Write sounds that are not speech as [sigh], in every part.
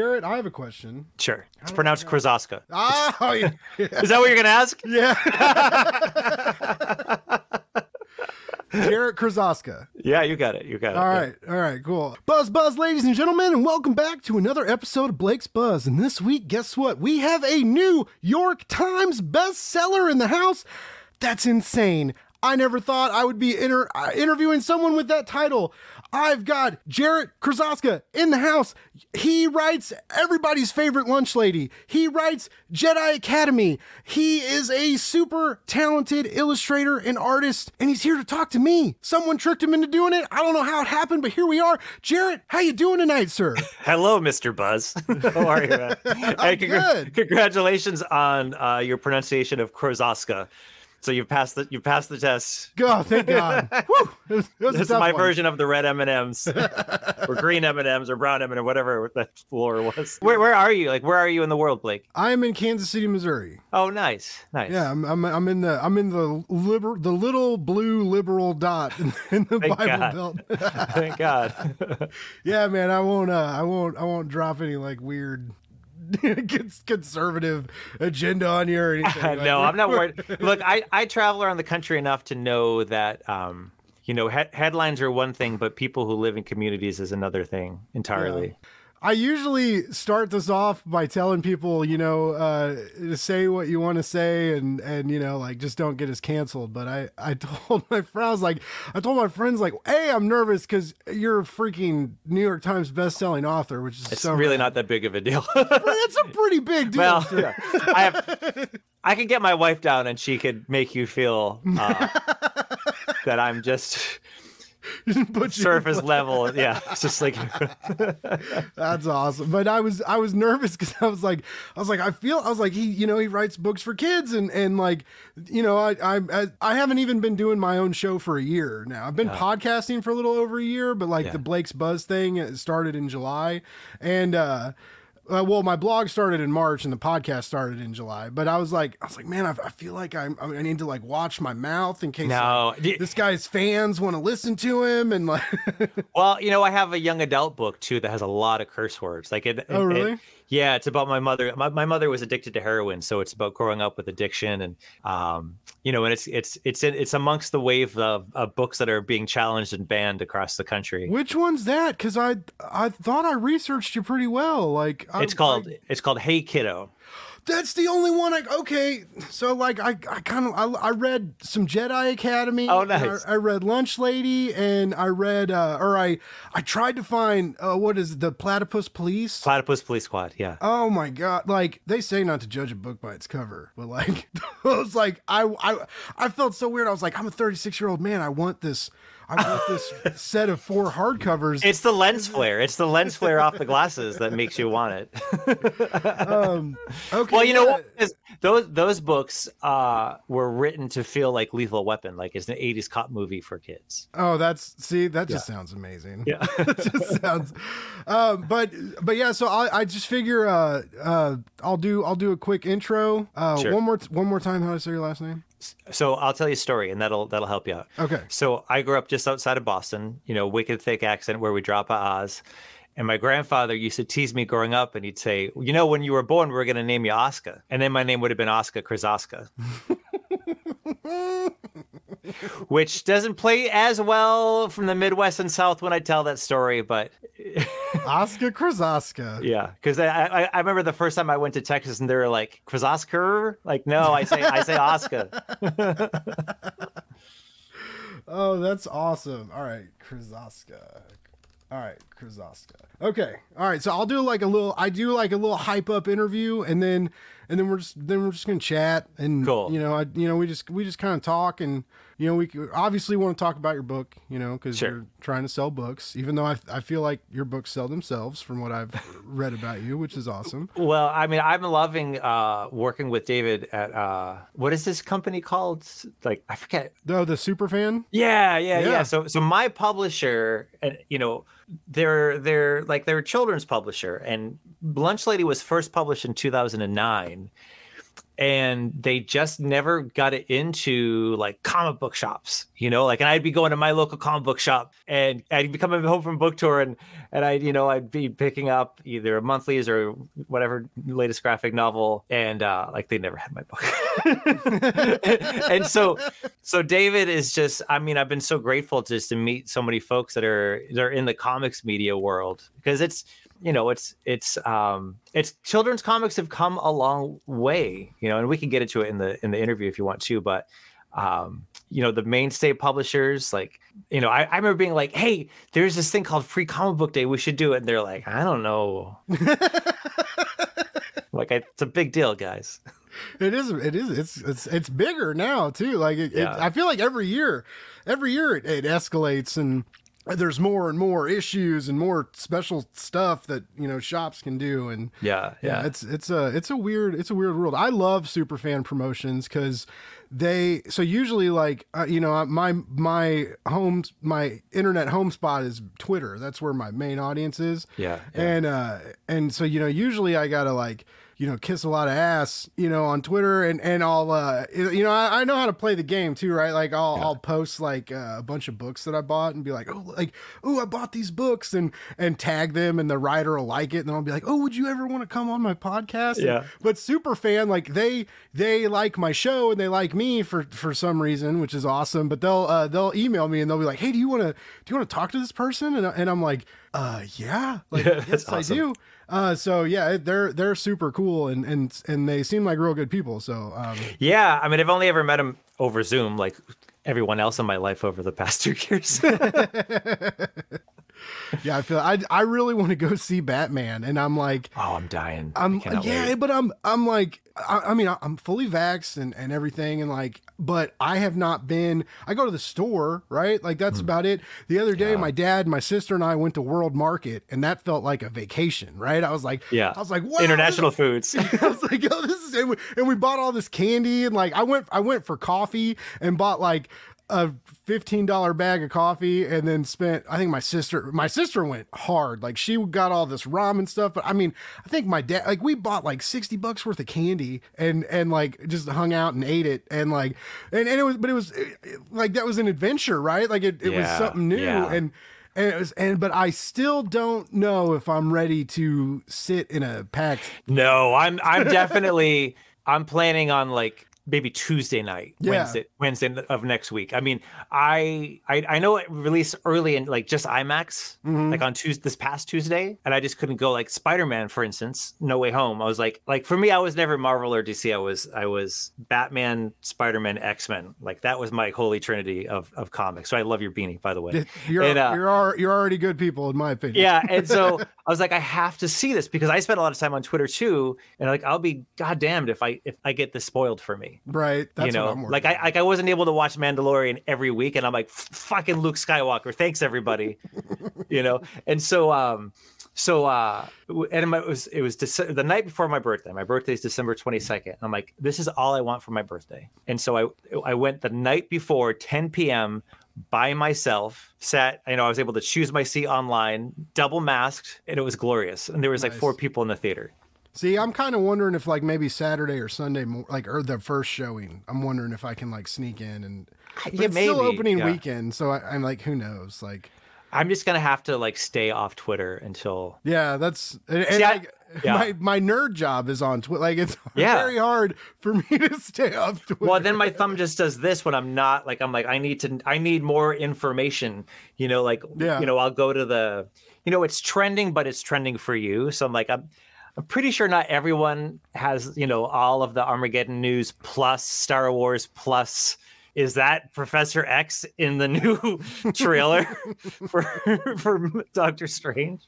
Jarrett, I have a question. Sure. It's pronounced Krosoczka. [laughs] Oh, yeah. [laughs] Is that what you're going to ask? yeah. [laughs] Jarrett Krosoczka. Yeah, you got it. You got it. All right, all right, cool. Buzz, buzz, ladies and gentlemen, and welcome back to another episode of Blake's Buzz. And this week, guess what? We have a New York Times bestseller in the house. That's insane. I never thought I would be inter- uh, interviewing someone with that title. I've got Jarrett Krosoczka in the house. He writes everybody's favorite lunch lady. He writes Jedi Academy. He is a super talented illustrator and artist, and he's here to talk to me. Someone tricked him into doing it. I don't know how it happened, but here we are. Jarrett, how you doing tonight, sir? [laughs] Hello, Mr. Buzz. [laughs] How are you? Man? [laughs] Hey, good. Congratulations on uh, your pronunciation of Krosoczka. So you passed the you passed the test. Oh, thank God. [laughs] Whew, it was, it was This is my one. version of the red M and M's, or green M and M's, or brown M and whatever that floor was. Where where are you? Like where are you in the world, Blake? I am in Kansas City, Missouri. Oh, nice, nice. Yeah, I'm, I'm, I'm in the I'm in the liber, the little blue liberal dot in, in the Thank Bible God. Belt. [laughs] Thank God. [laughs] yeah, man, I won't uh, I won't I won't drop any like weird cons- [laughs] conservative agenda on you or anything. [laughs] Like, no, I'm not worried. [laughs] Look, I, I travel around the country enough to know that, um, you know, he- headlines are one thing, but people who live in communities is another thing entirely. I usually start this off by telling people, you know, uh, to say what you want to say and, and, you know, like just don't get us canceled. But I, I [laughs] told my friends, like, I told my friends, like, hey, I'm nervous because you're a freaking New York Times best-selling author, which is It's so really not that big of a deal. [laughs] It's a pretty big deal. well, yeah. I have, I can get my wife down and she could make you feel uh, [laughs] that I'm just [laughs] surface level. Yeah, [laughs] it's just like [laughs] That's awesome. But I was I was nervous because I was like I was like I feel I was like he you know he writes books for kids and and like you know I I I, haven't even been doing my own show for a year now. I've been podcasting for a little over a year, but like Yeah. the Blake's Buzz thing started in July, and uh. Uh, well, my blog started in March and the podcast started in July. But I was like, I was like, man, I, I feel like I'm, I need to like watch my mouth in case No. like, this guy's fans want to listen to him and like. [laughs] Well, you know, I have a young adult book too that has a lot of curse words. Like it. Oh, it- really? it- yeah, it's about my mother. My, my mother was addicted to heroin, so it's about growing up with addiction, and um, you know, and it's it's it's in, it's amongst the wave of, of books that are being challenged and banned across the country. Which one's that? Because I I thought I researched you pretty well. Like I- It's called I- it's called Hey Kiddo. that's the only one. I okay. So like I I kind of I, I read some Jedi Academy. Oh, and I- I, read Lunch Lady, and I read uh or I I tried to find uh what is it, the Platypus Police. Platypus Police Squad. Yeah. Oh my god! Like they say not to judge a book by its cover, but like [laughs] I was like I I I felt so weird. I was like I'm a 36 year old man. I want this. I want this set of four hardcovers. It's the lens flare. It's the lens flare off the glasses that makes you want it. um, okay. well, you know yeah. what? Is those those books uh, were written to feel like Lethal Weapon, like it's an '80s cop movie for kids. Oh, that's see, that just sounds amazing. Yeah. [laughs] it just sounds. Um, but but yeah, so I, I just figure uh, uh, I'll do I'll do a quick intro. Uh, Sure. One more t- one more time. How do I say your last name? So I'll tell you a story, and that'll that'll help you out. Okay. So I grew up just outside of Boston, you know, wicked thick accent where we drop a Oz. And my grandfather used to tease me growing up, and he'd say, "You know, when you were born, we are going to name you Oscar, and then my name would have been Oscar Krosoczka." [laughs] Which doesn't play as well from the Midwest and South when I tell that story, but [laughs] Oscar Krosoczka. yeah, because I, I I remember the first time I went to Texas and they were like Krasaska, like no, I say I say Oscar. [laughs] Oh, that's awesome. All right, Krosoczka. All right, Krosoczka. Okay. All right. So I'll do like a little. I do like a little hype up interview, and then and then we're just then we're just gonna chat and Cool. you know I you know we just we just kind of talk and you know we obviously want to talk about your book you know because Sure. you're trying to sell books even though I I feel like your books sell themselves from what I've [laughs] read about you which is awesome. Well, I mean, I'm loving uh, working with David at uh, what is this company called? Like I forget. Though the super fan. Yeah, yeah, yeah, Yeah. So, so my publisher, and you know, they're they're like they're a children's publisher, and Lunch Lady was first published in 2009, and they just never got it into like comic book shops, you know, like, and I'd be going to my local comic book shop and I'd be coming home from book tour and, and I, you know, I'd be picking up either a monthlies or whatever latest graphic novel. And, uh, like they never had my book. [laughs] and so, so David is just, I mean, I've been so grateful just to meet so many folks that are, that are in the comics media world because it's, you know it's it's um it's children's comics have come a long way you know and we can get into it in the in the interview if you want to but um you know the mainstay publishers like you know I, I remember being like hey there's this thing called free comic book day we should do it and they're like i don't know [laughs] like it's a big deal guys it is it is it's it's it's bigger now too like it, yeah. it, i feel like every year every year it, it escalates and there's more and more issues and more special stuff that you know shops can do. And yeah yeah, yeah. it's it's a it's a weird it's a weird world. I love super fan promotions because they so usually like uh, you know my my home my internet home spot is twitter. That's where my main audience is. Yeah, yeah. and uh and so you know usually i gotta like you know, kiss a lot of ass, you know, on Twitter and, and I'll, uh, you know, I, I know how to play the game too, right? Like I'll, yeah. I'll post like uh, a bunch of books that I bought and be like, oh, like, oh, I bought these books and, and tag them and the writer will like it. And then I'll be like, oh, would you ever want to come on my podcast? Yeah. And, but super fan, like they, they like my show and they like me for, for some reason, which is awesome. But they'll, uh, they'll email me and they'll be like, Hey, do you want to, do you want to talk to this person? And, and I'm like, uh, yeah, like, [laughs] yes, awesome. I do. Uh, so yeah, they're they're super cool and and and they seem like real good people. So um, yeah, I mean, I've only ever met them over Zoom, like everyone else in my life over the past [laughs] two years. [laughs] yeah, I feel I I really want to go see Batman, and I'm like, oh, I'm dying. I'm yeah, wait. but I'm I'm like, I, I, mean, I'm fully vaxxed and and everything, and like, but I have not been. I go to the store, right? Like that's mm. about it. The other day, yeah. my dad, my sister, and I went to World Market, and that felt like a vacation, right? I was like, yeah, I was like, wow, international foods. [laughs] I was like, oh, this is, and we, and we bought all this candy, and like, I went I went for coffee and bought like a $15 bag of coffee and then spent I think my sister my sister went hard like she got all this ramen stuff but I mean I think my dad like we bought like 60 bucks worth of candy and and like just hung out and ate it and like and, and it was but it was eh, eh, like that was an adventure right like it, it yeah, was something new yeah. and and it was and but I still don't know if I'm ready to sit in a packed No, I'm I'm definitely I'm planning on like maybe Tuesday night, yeah. Wednesday, Wednesday of next week. I mean, I I, I know it released early in like just IMAX, mm-hmm. like on Tuesday this past Tuesday, and I just couldn't go. Like Spider Man, for instance, No Way Home. I was like, like for me, I was never Marvel or DC. I was I was Batman, Spider Man, X Men. Like that was my holy trinity of of comics. So I love your beanie, by the way. You're and, uh, you're you're already good people, in my opinion. Yeah, and so [laughs] I was like, I have to see this because I spent a lot of time on Twitter too, and like I'll be goddamned if I if I get this spoiled for me. [laughs] Right. That's you know, like I like I wasn't able to watch Mandalorian every week, and I'm like, fucking Luke Skywalker. Thanks everybody. [laughs] you know, and so um, so uh, and it was it was Dece- the night before my birthday. My birthday is December 22nd. I'm like, this is all I want for my birthday, and so I I went the night before 10 p.m. by myself. Sat, you know, I was able to choose my seat online, double masked, and it was glorious. And there was nice. like four people in the theater. See, I'm kind of wondering if like maybe Saturday or Sunday, like or the first showing. I'm wondering if I can like sneak in and yeah, it's maybe. still opening yeah. weekend, so I, am like, who knows? Like, I'm just gonna have to like stay off Twitter until. Yeah, that's and, See, I, yeah. my my nerd job is on Twitter. Like, it's yeah. very hard for me [laughs] to stay off Twitter. Well, then my thumb just does this when I'm not like I'm like I need to I need more information. You know, like yeah. you know I'll go to the you know it's trending, but it's trending for you. So I'm like I'm I'm pretty sure not everyone has, you know, all of the Armageddon news plus Star Wars plus is that Professor X in the new [laughs] trailer [laughs] for for Doctor Strange?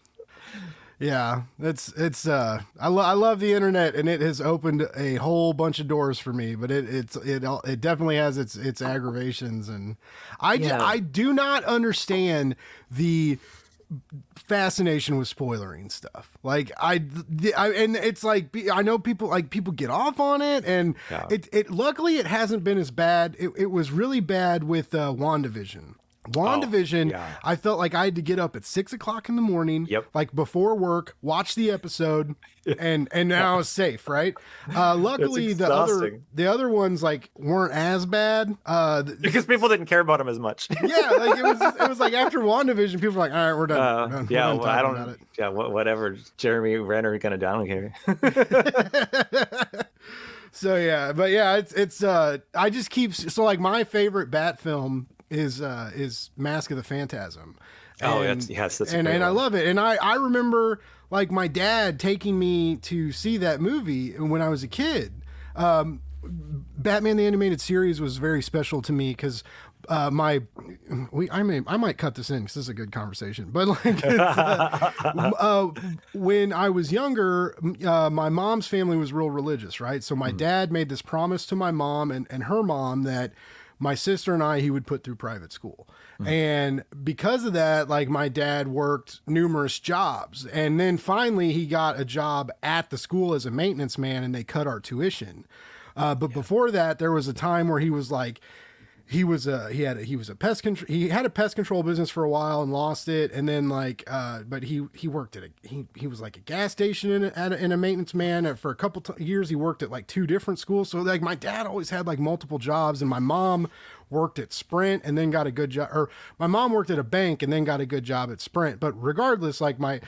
Yeah, it's it's uh I, lo- I love the internet and it has opened a whole bunch of doors for me, but it it's it it definitely has its its aggravations and I yeah. I do not understand the fascination with spoiling stuff. Like I, I, and it's like I know people like people get off on it, and yeah. it, it luckily it hasn't been as bad. It, it was really bad with uh, Wandavision. WandaVision, yeah. I felt like I had to get up at six o'clock in the morning, Yep. like before work, watch the episode, [laughs] and and now I was safe, right? Uh, [laughs] luckily, the other the other ones like weren't as bad. Uh, because people didn't care about him as much. [laughs] yeah, like it was it was like after WandaVision, people were like, all right, we're done. Uh, We're done. We're yeah, done well, I don't. Yeah, wha- whatever. Jeremy Renner gonna down here. So yeah, but yeah, it's it's uh I just keep so like my favorite Bat film is uh is Mask of the Phantasm. Oh, And- that's- yes, that's and and I love it. And I I remember like my dad taking me to see that movie when I was a kid. Um, Batman the animated series was very special to me because uh, my we I may I might cut this in because this is a good conversation. But like [laughs] uh, [laughs] uh, when I was younger, uh, my mom's family was real religious, right? So my dad made this promise to my mom and, and her mom that my sister and I he would put through private school. And because of that, like my dad worked numerous jobs. And then finally he got a job at the school as a maintenance man and they cut our tuition. Uh, but before that, there was a time where he was like, he was a he had a, he was a pest control he had a pest control business for a while and lost it. And then like uh but he he worked at a he, he was like a gas station in a, at a, in a maintenance man for a couple t- years. He worked at like two different schools. So like my dad always had like multiple jobs. And my mom worked at Sprint and then got a good job or my mom worked at a bank and then got a good job at Sprint. But regardless like my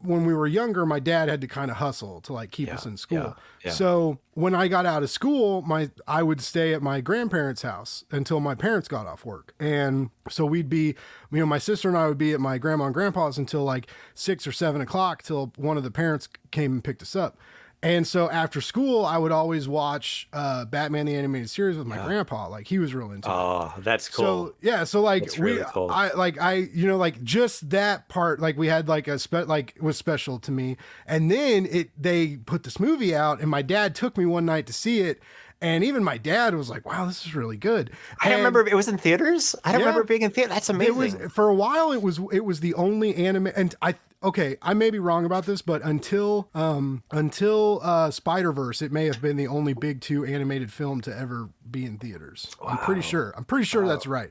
when we were younger my dad had to kind of hustle to like keep us in school yeah, yeah. so when I got out of school, my I would stay at my grandparents' house until my parents got off work. And so we'd be, you know, my sister and I would be at my grandma and grandpa's until like six or seven o'clock till one of the parents came and picked us up. And so after school, I would always watch uh, Batman the animated series with my grandpa. Like he was real into it. Oh, that's cool. So yeah, so like That's we, really cool. I like I, you know, like just that part, like we had like a spe- like was special to me, and then it they put this movie out, and my dad took me one night to see it, and even my dad was like, "Wow, this is really good." I don't And remember it was in theaters. I don't Yeah. remember being in theater. That's amazing. It amazing. was for a while. It was it was the only anime, and I okay, I may be wrong about this, but until um until uh Spider Verse, it may have been the only big two animated film to ever be in theaters. I'm pretty sure. I'm pretty sure that's right.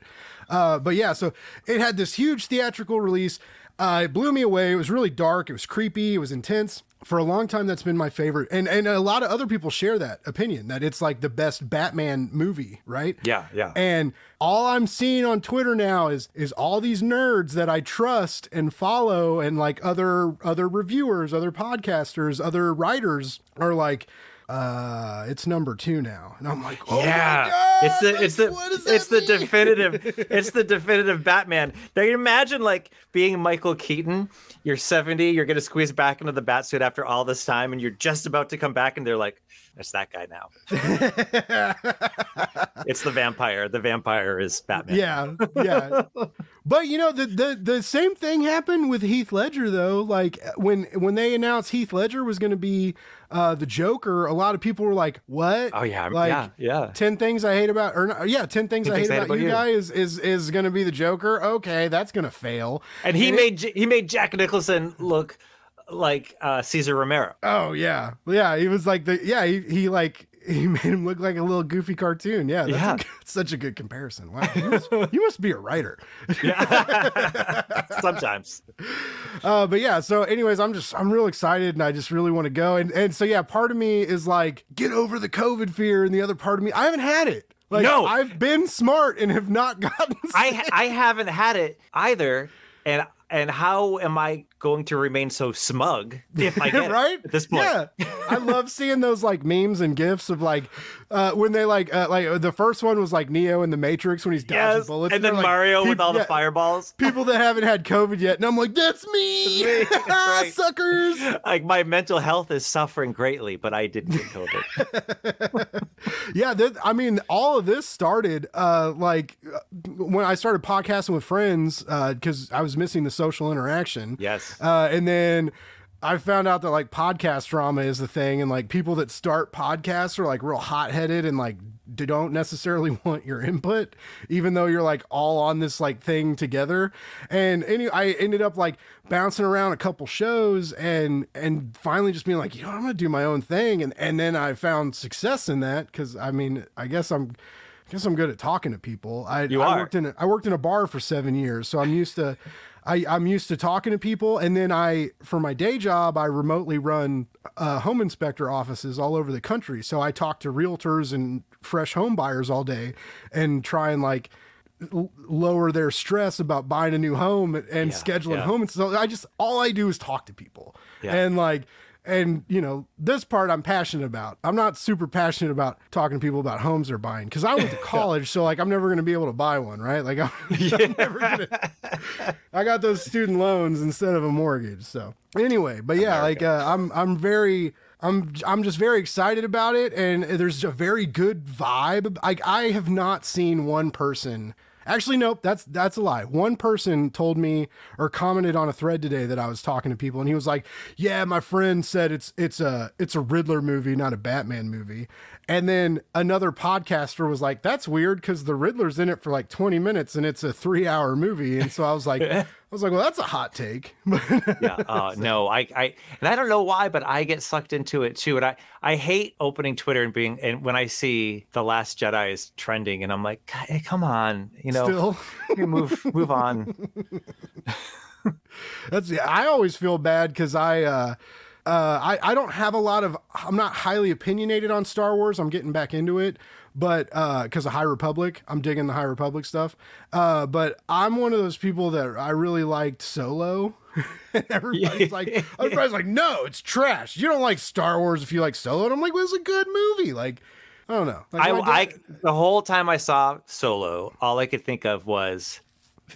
Uh, but yeah, so it had this huge theatrical release. Uh, it blew me away. It was really dark. It was creepy. It was intense. For a long time, that's been my favorite, and and a lot of other people share that opinion that it's like the best Batman movie, right? Yeah, yeah. And all I'm seeing on Twitter now is is all these nerds that I trust and follow and like other other reviewers, other podcasters, other writers are like uh it's number 2 now. And I'm like, "Oh yeah, god. it's the it's the it's that the definitive [laughs] it's the definitive Batman. Now you imagine like being Michael Keaton. You're 70. You're gonna squeeze back into the bat suit after all this time, and you're just about to come back, and they're like, "It's that guy now. [laughs] [laughs] it's the vampire. The vampire is Batman." Yeah, yeah. but you know, the, the the same thing happened with Heath Ledger though. Like when when they announced Heath Ledger was going to be uh, the Joker, a lot of people were like, "What? Oh yeah. Like, yeah. Yeah. 10 things I hate about or yeah, 10 things I hate about, you, guy is is is going to be the Joker. Okay, that's going to fail. And he made J- he made Jack Nicholson look like uh, Cesar Romero. Oh yeah. Yeah, he was like the yeah, he, he like [laughs] he made him look like a little goofy cartoon. Yeah, that's Yeah. A, [laughs] such a good comparison. Wow. You must, [laughs] you must be a writer. Yeah. Sometimes. Uh, but yeah, so anyways, I'm just I'm real excited and I just really want to go. And and so yeah, part of me is like, get over the COVID fear, and the other part of me, I haven't had it. Like No. I've been smart and have not gotten I I haven't had it either, and and how am I going to remain so smug [laughs] if I get right at this point? Yeah, I love seeing those like memes and gifs of like uh, when they like uh, like uh, the first one was like Neo in the Matrix when he's dodging Yes, bullets, and then they're, like, Mario with all the fireballs. People that haven't had COVID yet, and I'm like, that's me, [laughs] That's [laughs] me, that's suckers. Like my mental health is suffering greatly, but I didn't get COVID. Yeah, I mean, all of this started uh, like uh, when I started podcasting with friends because I was missing the social interaction. Yes. Uh, and then I found out that like podcast drama is the thing, and like people that start podcasts are like real hot headed and like don't necessarily [laughs] want your input, even though you're like all on this like thing together. And any, I ended up like bouncing around a couple shows and and finally just being like, you know, I'm gonna do my own thing, and and then I found success in that because I mean, I guess I'm I guess I'm good at talking to people. I, You I are. worked in a, I worked in a bar for seven years, so I'm used to. I, I'm used to talking to people, and then I, for my day job, I remotely run uh, home inspector offices all over the country. So I talk to realtors and fresh home buyers all day, and try and like l- lower their stress about buying a new home and Yeah, scheduling yeah. home. And so I just all I do is talk to people, Yeah. and like and you know this part i'm passionate about i'm not super passionate about talking to people about homes they're buying because i went to [laughs] college so like i'm never going to be able to buy one right like [laughs] i'm, [laughs] I'm never gonna i got those student loans instead of a mortgage so anyway but yeah like uh, i'm i'm very I'm I'm just very excited about it, and there's a very good vibe. Like I have not seen one person. Actually, nope. That's that's a lie. One person told me or commented on a thread today that I was talking to people, and he was like, "Yeah, my friend said it's it's a it's a Riddler movie, not a Batman movie." And then another podcaster was like, "That's weird because the Riddler's in it for like 20 minutes, and it's a three hour movie." And so I was like, [laughs] "I was like, well, that's a hot take." [laughs] yeah. Uh, no, I, I, and I don't know why, but I get sucked into it too. And I, I hate opening Twitter and being, and when I see the Last Jedi is trending, and I'm like, hey, come on, you know, Still. [laughs] move, move on. That's yeah, I always feel bad because I uh uh I, I don't have a lot of I'm not highly opinionated on Star Wars. I'm getting back into it, but uh because of High Republic, I'm digging the High Republic stuff. Uh but I'm one of those people that I really liked Solo. [laughs] everybody's like [laughs] everybody's like, no, it's trash. You don't like Star Wars if you like Solo. And I'm like, well, it's a good movie. Like, I don't know. Like, I, my I, the whole time I saw Solo, all I could think of was,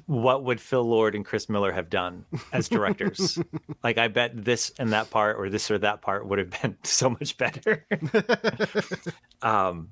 what would Phil Lord and Chris Miller have done as directors? [laughs] like, I bet this and that part, or this or that part, would have been [laughs] so much better. [laughs] um,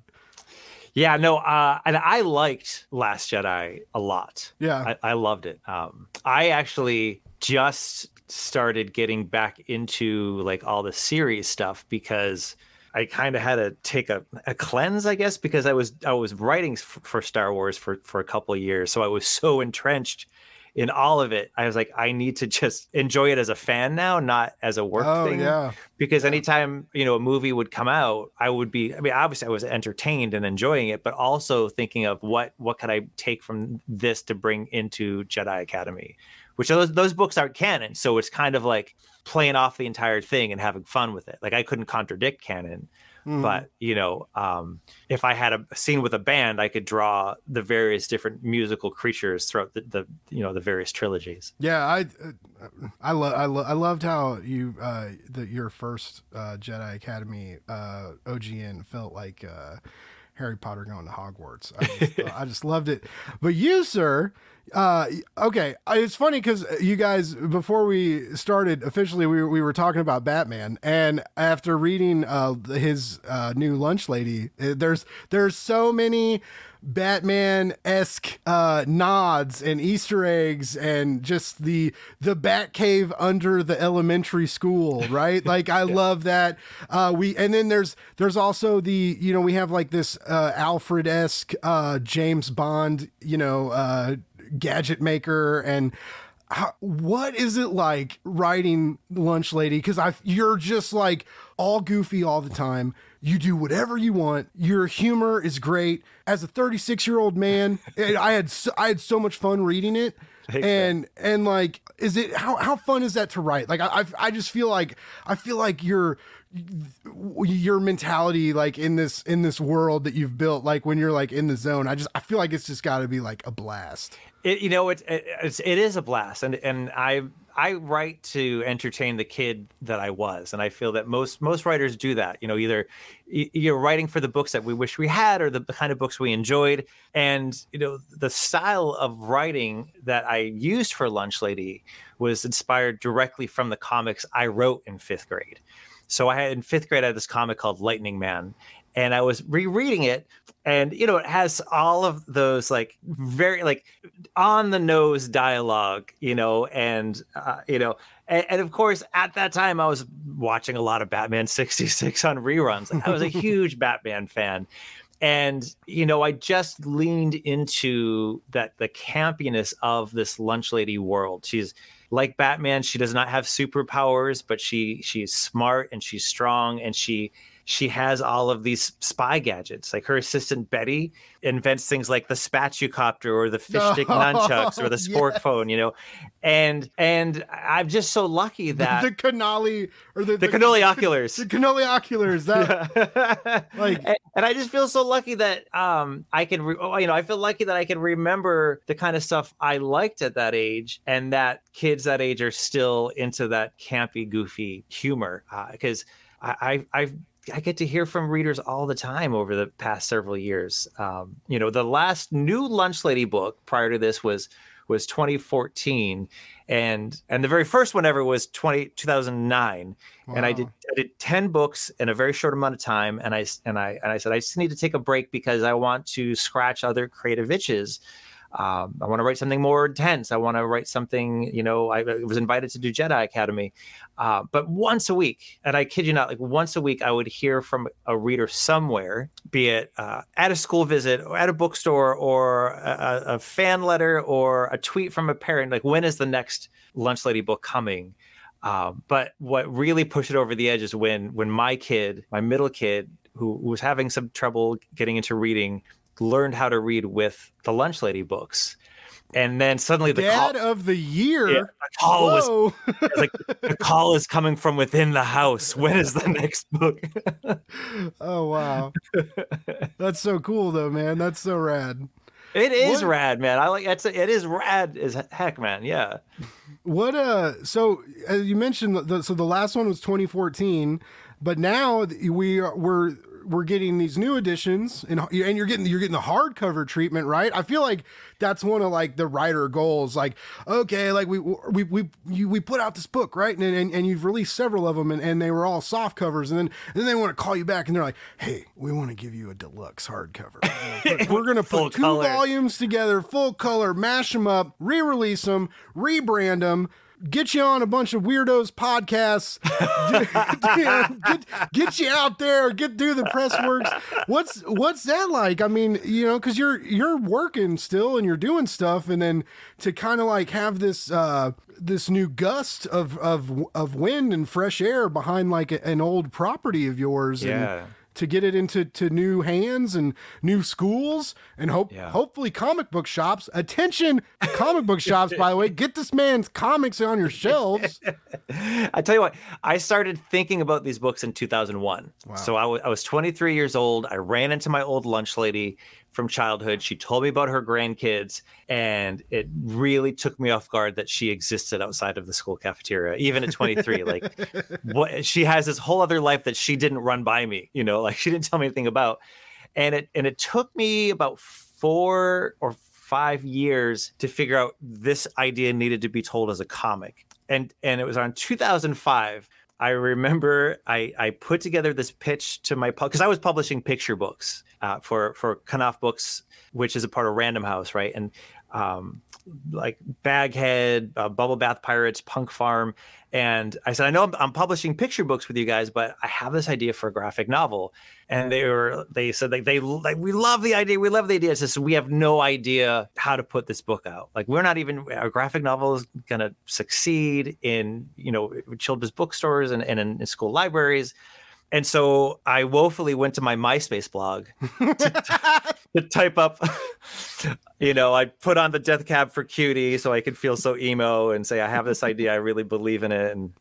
yeah, no, uh, and I liked Last Jedi a lot. Yeah. I, I loved it. Um, I actually just started getting back into like all the series stuff because I kind of had to take a, a cleanse, I guess, because I was I was writing f- for Star Wars for for a couple of years, so I was so entrenched in all of it. I was like, I need to just enjoy it as a fan now, not as a work oh thing yeah. because anytime you know a movie would come out i would be i mean obviously i was entertained and enjoying it but also thinking of what what could i take from this to bring into jedi academy which those, those books aren't canon so it's kind of like playing off the entire thing and having fun with it like i couldn't contradict canon Mhm. but you know um, if i had a scene with a band i could draw the various different musical creatures throughout the, the you know the various trilogies Yeah, I, uh, I love, I, lo- I loved how you, uh, that your first uh, Jedi Academy uh, OGN felt like uh, Harry Potter going to Hogwarts. I just, [laughs] I just loved it. But you, sir, uh, okay, it's funny because you guys before we started officially, we we were talking about Batman, and after reading uh, his uh, new Lunch Lady, uh, there's there's so many Batman esque uh, nods and Easter eggs and just the the Bat Cave under the elementary school, [laughs] right? like I love that. Uh, we and then there's there's also the you know we have like this uh, Alfred esque uh, James Bond you know uh, gadget maker and. How, what is it like writing Lunch Lady? Because I, you're just like all goofy all the time. You do whatever you want. Your humor is great. As a 36 year old man, [laughs] I had so, I had so much fun reading it. And and like, is it how how fun is that to write? Like, I I, I just feel like I feel like your your mentality like in this in this world that you've built like when you're like in the zone i just i feel like it's just got to be like a blast It, you know, it, it it's it is a blast, and and I I write to entertain the kid that I was, and I feel that most most writers do that. You know, either you're writing for the books that we wish we had, or the kind of books we enjoyed, and you know, the style of writing that I used for Lunch Lady was inspired directly from the comics I wrote in fifth grade. So I had in fifth grade, I had this comic called Lightning Man, and I was rereading it, and you know, it has all of those like very like on the nose dialogue, you know, and uh, you know, and, and of course, at that time, I was watching a lot of Batman '66 on reruns. Like, I was a [laughs] huge Batman fan. And you know, I just leaned into that the campiness of this lunch lady world. She's like Batman. She does not have superpowers, but she she's smart and she's strong and she she has all of these spy gadgets. Like her assistant Betty invents things like the spatucopter or the fish stick oh, [laughs] nunchucks or the sport yes. phone, you know. And and I'm just so lucky that the, the cannoli or the, the, the cannoli [laughs] oculars. The cannoli oculars. That [laughs] yeah. like and, and, I just feel so lucky that um I can re- oh, you know, I feel lucky that I can remember the kind of stuff I liked at that age and that kids that age are still into that campy goofy humor because uh, I, I I've I get to hear from readers all the time over the past several years. Um, you know, the last new Lunch Lady book prior to this was was 2014 and and the very first one ever was 20, 2009 wow. and I did I did 10 books in a very short amount of time and I and I and I said I just need to take a break because I want to scratch other creative itches um, I want to write something more intense. I want to write something, you know, I, was invited to do Jedi Academy. Uh, but once a week, and I kid you not, like once a week, I would hear from a reader somewhere, be it uh, at a school visit or at a bookstore or a, a fan letter or a tweet from a parent, like, when is the next Lunch Lady book coming? Um, but what really pushed it over the edge is when when my kid, my middle kid, who was having some trouble getting into reading, learned how to read with the Lunch Lady books. And then suddenly the dad call, of the year. Yeah, the call was, was [laughs] like the call is coming from within the house. When is the next book? [laughs] oh wow, that's so cool though, man. That's so rad. It is what? rad, man. I like it's it is rad as heck, man. Yeah. What uh? So as you mentioned, the, so the last one was 2014, but now we are, we're we're getting these new editions and and you're getting you're getting the hardcover treatment, right? I feel like that's one of like the writer goals. Like, okay, like we we we you, we put out this book, right? And, and and you've released several of them, and, and they were all soft covers, and then and then they want to call you back, and they're like, hey, we want to give you a deluxe hardcover. we're gonna put [laughs] two color. volumes together, full color, mash them up, re-release them, rebrand them get you on a bunch of weirdos podcasts, [laughs] get, get, you out there, get do the press works. What's what's that like? I mean, you know, because you're you're working still and you're doing stuff, and then to kind of like have this uh, this new gust of of of wind and fresh air behind like an old property of yours. Yeah. And, to get it into to new hands and new schools and hope yeah. hopefully comic book shops. Attention, comic book [laughs] shops, by the way, get this man's comics on your shelves. [laughs] I tell you what, I started thinking about these books in 2001. Wow. So I, w- I was 23 years old. I ran into my old lunch lady from childhood. She told me about her grandkids, and it really took me off guard that she existed outside of the school cafeteria, even at 23. [laughs] like, what she has this whole other life that she didn't run by me, you know, like she didn't tell me anything about. And it and it took me about four or five years to figure out this idea needed to be told as a comic. And and it was on 2005 I remember I, I put together this pitch to my because I was publishing picture books uh, for for Knopf Books, which is a part of Random House, right? And um, like Baghead, uh, Bubble Bath Pirates, Punk Farm, and I said, I know I'm, I'm, publishing picture books with you guys, but I have this idea for a graphic novel. And they were, they said like they like we love the idea, we love the idea. It's just we have no idea how to put this book out. Like we're not even a graphic novel is gonna succeed in you know children's bookstores and, and in, in school libraries. And so I woefully went to my MySpace blog [laughs] to, to, type up, [laughs] you know, I put on the death cab for cutie so I could feel so emo and say, I have this idea. I really believe in it. And,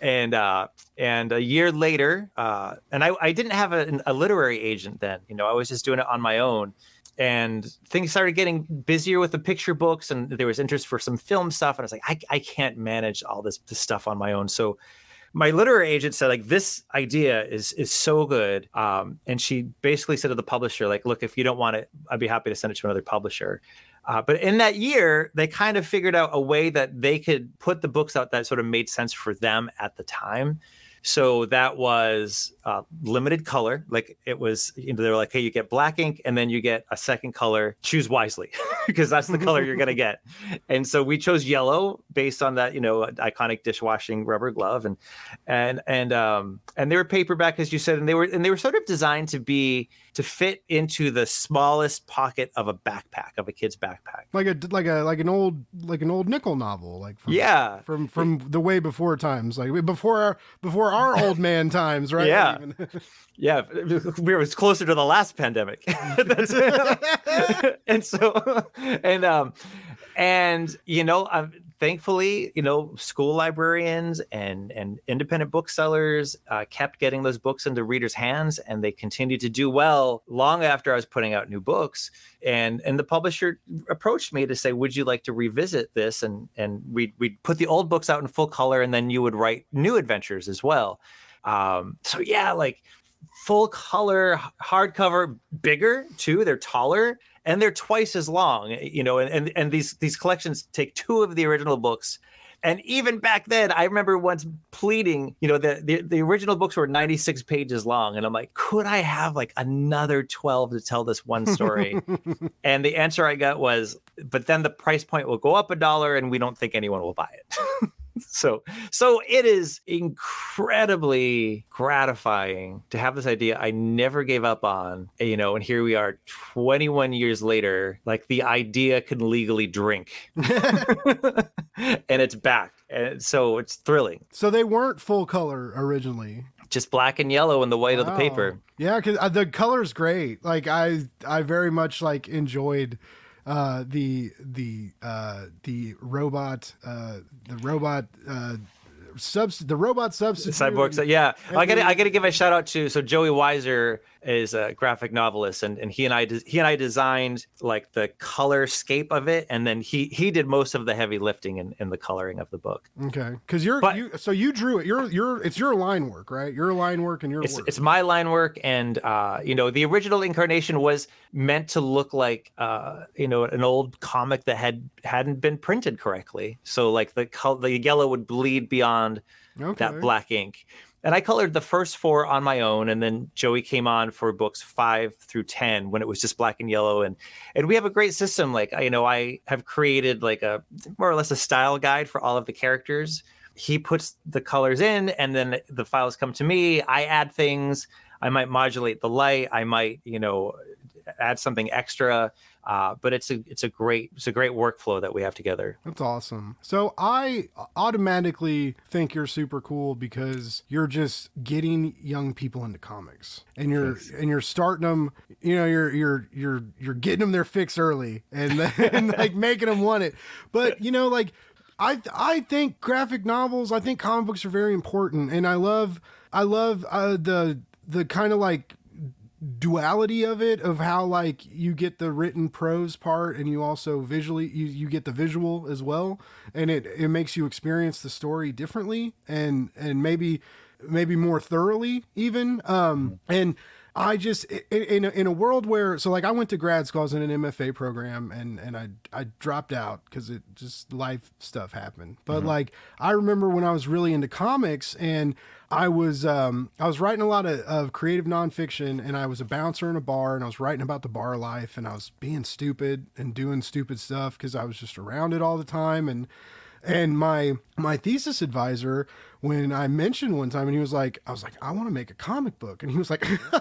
and, uh, and a year later, uh, and I, I didn't have a, a literary agent then, you know, I was just doing it on my own and things started getting busier with the picture books and there was interest for some film stuff. And I was like, I, I can't manage all this, this stuff on my own. So my literary agent said like this idea is is so good. Um, and she basically said to the publisher like look if you don't want it i'd be happy to send it to another publisher. Uh, but in that year they kind of figured out a way that they could put the books out that sort of made sense for them at the time so that was uh, limited color. Like it was, you know, they were like, hey, you get black ink and then you get a second color. Choose wisely [laughs] because that's the color you're going to get. And so we chose yellow based on that, you know, iconic dishwashing rubber glove. And, and, and, um, and they were paperback, as you said, and they were, and they were sort of designed to be to fit into the smallest pocket of a backpack of a kid's backpack. Like a like a like an old like an old nickel novel, like from, yeah, from from the way before times, like before our before our old man times, right? Yeah, [laughs] yeah, we were closer to the last pandemic, [laughs] [laughs] and so and um and you know um, thankfully, you know, school librarians and and independent booksellers uh, kept getting those books into readers' hands, and they continued to do well long after I was putting out new books. And and the publisher approached me to say, "Would you like to revisit this?" And and we we put the old books out in full color, and then you would write new adventures as well. Um, so yeah, like full color hardcover, bigger too. They're taller and they're twice as long eh, you know and, and and these these collections take two of the original books. And even back then i remember once pleading you know the, the, the original books were 96 pages long and i'm like could i have like another 12 to tell this one story? [laughs] And the answer i got was but then the price point will go up a dollar and we don't think anyone will buy it [laughs] so so it is incredibly gratifying to have this idea i never gave up on you know and here we are 21 years later like the idea can legally drink. [laughs] And it's back and so it's thrilling. So they weren't full color originally. Just black and yellow and the white wow. of the paper. Yeah because uh, the color's great. Like i i very much like enjoyed uh, the the uh, the robot uh, the robot uh, subs the robot substitute cyborg. Yeah, I got I got to give a shout out to so Joey Weiser is a graphic novelist, and, and he and I he and I designed like the color scape of it, and then he he did most of the heavy lifting in, in the coloring of the book. Okay, because you're but, you so you drew it. You're you're it's your line work, right? Your line work and your it's, work. It's my line work, and uh, you know the original incarnation was meant to look like uh, you know an old comic that had hadn't been printed correctly. So like the color, the yellow would bleed beyond okay. that black ink and I colored the first four on my own, and then Joey came on for books five through ten when it was just black and yellow, and and we have a great system. Like you know, I have created like a more or less a style guide for all of the characters. He puts the colors in, and then the files come to me. I add things. I might modulate the light. I might you know add something extra. Uh, but it's a it's a great it's a great workflow that we have together. That's awesome. So I automatically think you're super cool because you're just getting young people into comics, and you're Thanks. and you're starting them. You know, you're you're you're you're getting them their fix early, and, [laughs] and like making them want it. But you know, like I I think graphic novels, I think comic books are very important, and I love I love uh, the the kind of like duality of it of how like you get the written prose part and you also visually you, you get the visual as well. And it it makes you experience the story differently and and maybe maybe more thoroughly even. Um and I just in a, in a world where so like I went to grad school I was in an MFA program and and I I dropped out because it just life stuff happened but mm-hmm. like I remember when I was really into comics and I was um, I was writing a lot of, of creative nonfiction, and I was a bouncer in a bar, and I was writing about the bar life, and I was being stupid and doing stupid stuff because I was just around it all the time, and and my my thesis advisor, when I mentioned one time, and he was like, I was like, I want to make a comic book, and he was like, [laughs]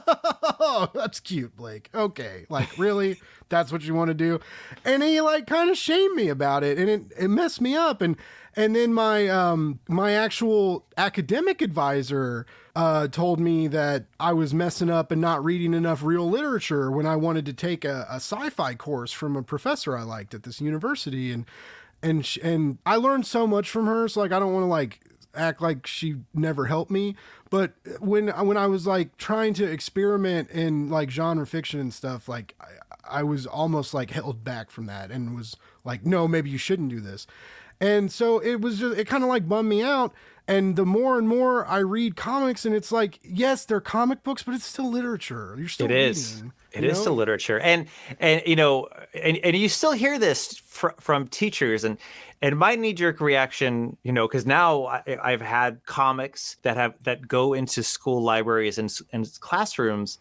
Oh, that's cute, Blake. Okay, like really, that's what you want to do, and he like kind of shamed me about it, and it it messed me up, and and then my um my actual academic advisor uh, told me that I was messing up and not reading enough real literature when I wanted to take a, a sci-fi course from a professor I liked at this university, and and sh- and I learned so much from her. So like I don't want to like act like she never helped me, but when when I was like trying to experiment in like genre fiction and stuff, like I, I was almost like held back from that and was like, no, maybe you shouldn't do this. And so it was just, it kind of like bummed me out. And the more and more I read comics, and it's like, yes, they're comic books, but it's still literature. You're still it reading, is. It is still literature, and and you know, and, and you still hear this fr- from teachers, and and my knee jerk reaction, you know, because now I, have had comics that have that go into school libraries and and classrooms,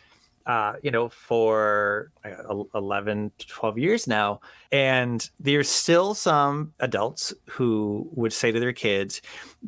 uh, you know, for uh, 11, 12 years now. And there's still some adults who would say to their kids,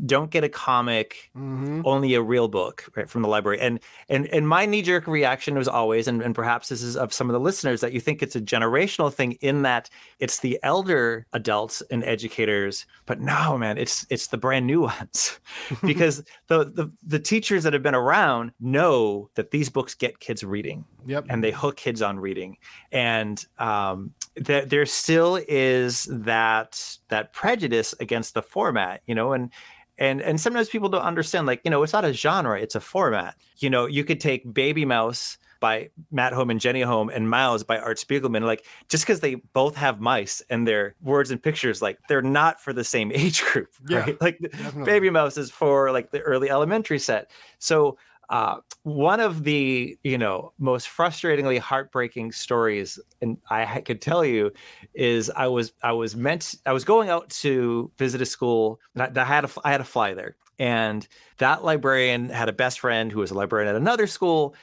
don't get a comic, mm-hmm. only a real book right, from the library. And and and my knee-jerk reaction was always, and, and perhaps this is of some of the listeners, that you think it's a generational thing in that it's the elder adults and educators, but no, man, it's it's the brand new [laughs] ones. [laughs] because the, the the teachers that have been around know that these books get kids reading. Yep. And they hook kids on reading. And um, th- there still is that that prejudice against the format, you know, and and and sometimes people don't understand like you know it's not a genre it's a format you know you could take baby mouse by Matt Holm and Jenny Holm and Maus by Art Spiegelman. Like just because they both have mice and their words and pictures, like they're not for the same [laughs] age group, right? Yeah, like definitely. Baby Mouse is for like the early elementary set. So uh, one of the you know most frustratingly heartbreaking stories, and I could tell you, is I was I was meant I was going out to visit a school. I, I had a I had a fly there, and that librarian had a best friend who was a librarian at another school.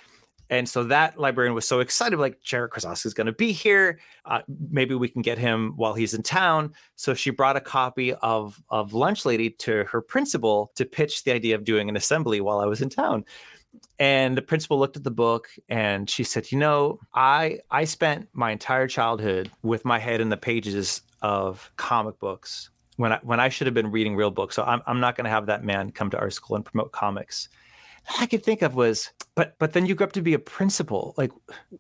And so that librarian was so excited, like Jarrett Krosoczka is going to be here. Uh, maybe we can get him while he's in town. So she brought a copy of of Lunch Lady to her principal to pitch the idea of doing an assembly while I was in town and the principal looked at the book and she said you know i i spent my entire childhood with my head in the pages of comic books when i when i should have been reading real books so i'm, I'm not going to have that man come to our school and promote comics i could think of was but but then you grew up to be a principal. Like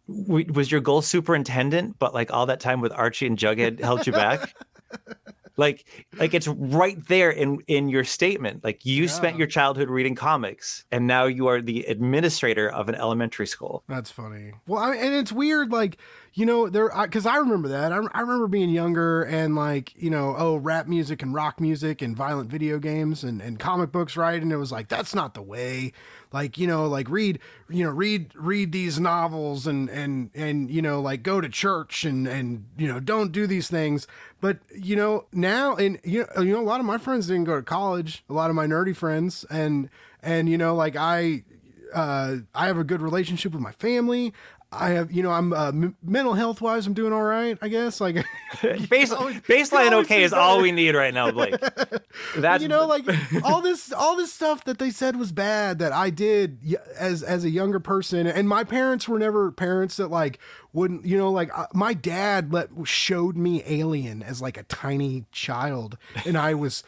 w- was your goal superintendent but like all that time with archie and jughead held you back? [laughs] Like like it's right there in in your statement. Like you yeah. spent your childhood reading comics and now you are the administrator of an elementary school. That's funny. Well I, and it's weird like you know there because I, I, remember that. I, I remember being younger and like you know oh rap music and rock music and violent video games and, and comic books right? And it was like that's not the way like you know like read you know read read these novels and and and you know like go to church and and you know don't do these things but you know now and you know you know a lot of my friends didn't go to college a lot of my nerdy friends and and you know like i uh, I have a good relationship with my family. I have, you know, I'm uh, m- mental health wise, I'm doing all right, I guess. Like, [laughs] Base, baseline okay is all we need right now, Blake. [laughs] That's you know, like [laughs] all this, all this stuff that they said was bad that I did as as a younger person, and my parents were never parents that like wouldn't, you know, like uh, my dad let showed me Alien as like a tiny child, and I was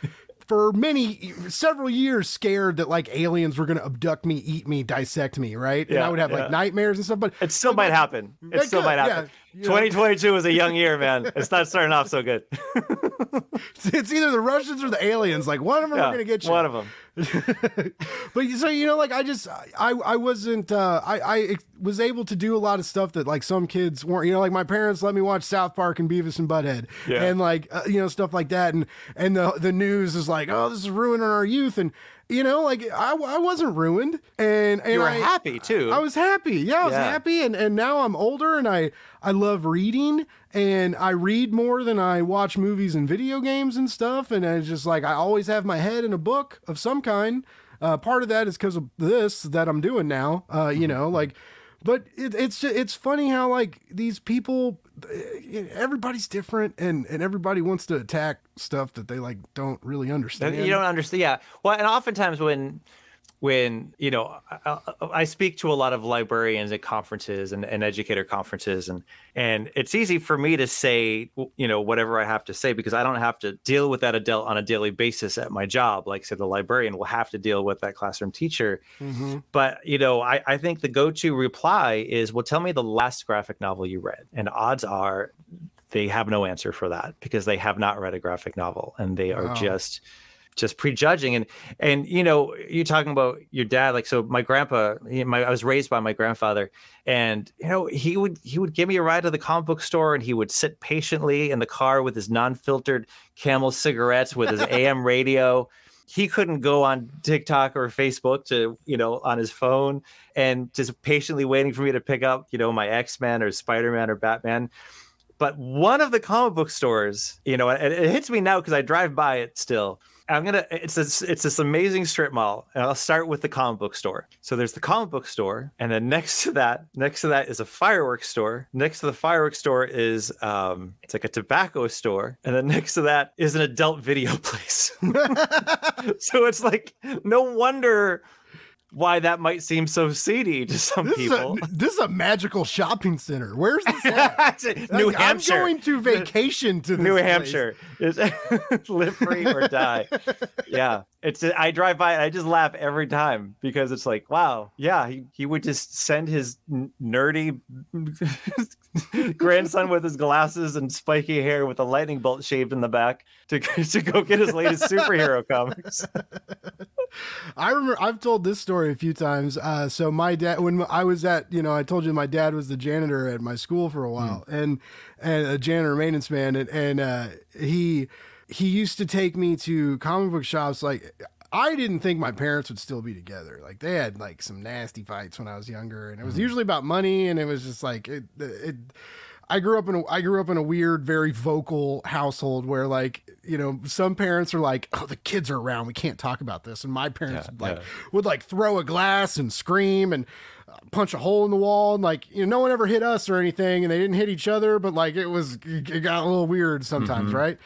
for many several years scared that like aliens were going to abduct me, eat me, dissect me, right? Yeah, and I would have yeah. like nightmares and stuff. But it still might happen. It still could, might happen. Yeah, 2022 was a young year, [laughs] man. It's not starting off so good. [laughs] it's either the Russians or the aliens. Like one of them are going to get you. One of them. [laughs] but so you know, like I just I I wasn't uh, I I was able to do a lot of stuff that like some kids weren't. You know, like my parents let me watch South Park and Beavis and Butthead, yeah. and like uh, you know stuff like that. And and the the news is like, oh, this is ruining our youth. And you know, like I, I wasn't ruined, and and you were I, happy too. I was happy. Yeah, I was yeah. happy, and and now I'm older, and I I love reading, and I read more than I watch movies and video games and stuff, and it's just like I always have my head in a book of some kind. Uh, part of that is because of this that I'm doing now. Uh, you know, like but it, it's just, it's funny how like these people everybody's different and and everybody wants to attack stuff that they like don't really understand you don't understand yeah. Well and oftentimes when when you know I, I, speak to a lot of librarians at conferences and, and educator conferences and and it's easy for me to say you know whatever i have to say because i don't have to deal with that adult on a daily basis at my job like say the librarian will have to deal with that classroom teacher mm-hmm. but you know I, I think the go-to reply is well tell me the last graphic novel you read and odds are they have no answer for that because they have not read a graphic novel and they are wow. just just prejudging and and you know you're talking about your dad like so my grandpa he, my, i was raised by my grandfather and you know he would he would give me a ride to the comic book store and he would sit patiently in the car with his non-filtered camel cigarettes with his am [laughs] radio he couldn't go on tiktok or facebook to you know on his phone and just patiently waiting for me to pick up you know my x-men or spider-man or batman But one of the comic book stores, you know, it, it hits me now because I drive by it still. I'm gonna. It's this. It's this amazing strip mall, and I'll start with the comic book store. So there's the comic book store, and then next to that, next to that is a fireworks store. Next to the fireworks store is um, it's like a tobacco store, and then next to that is an adult video [laughs] place. [laughs] so it's like no wonder why that might seem so seedy to some this people. Is a, [laughs] this is a magical shopping center. Where's this [laughs] at? New Like, Hampshire. I'm going to vacation to this New. Hampshire. [laughs] Live free or die. yeah. It's I drive by and I just laugh every time because it's like, wow, yeah, he, he would just send his nerdy grandson with his glasses and spiky hair with a lightning bolt shaved in the back to, [laughs] to go get his latest superhero [laughs] comics. I remember I've told this story a few times. Uh, so my dad, when I was at, you know, I told you my dad was the janitor at my school for a while, and and a janitor maintenance man, and and uh, he he used to take me to comic book shops. Like I didn't think my parents would still be together. Like they had like some nasty fights when I was younger, and it was usually about money, and it was just like it. it I grew up in a I grew up in a weird, very vocal household where like you know some parents are like, oh, the kids are around, we can't talk about this, and my parents Yeah, like yeah. would like throw a glass and scream and uh, punch a hole in the wall, and like you know no one ever hit us or anything, and they didn't hit each other, but like it was it got a little weird sometimes, right?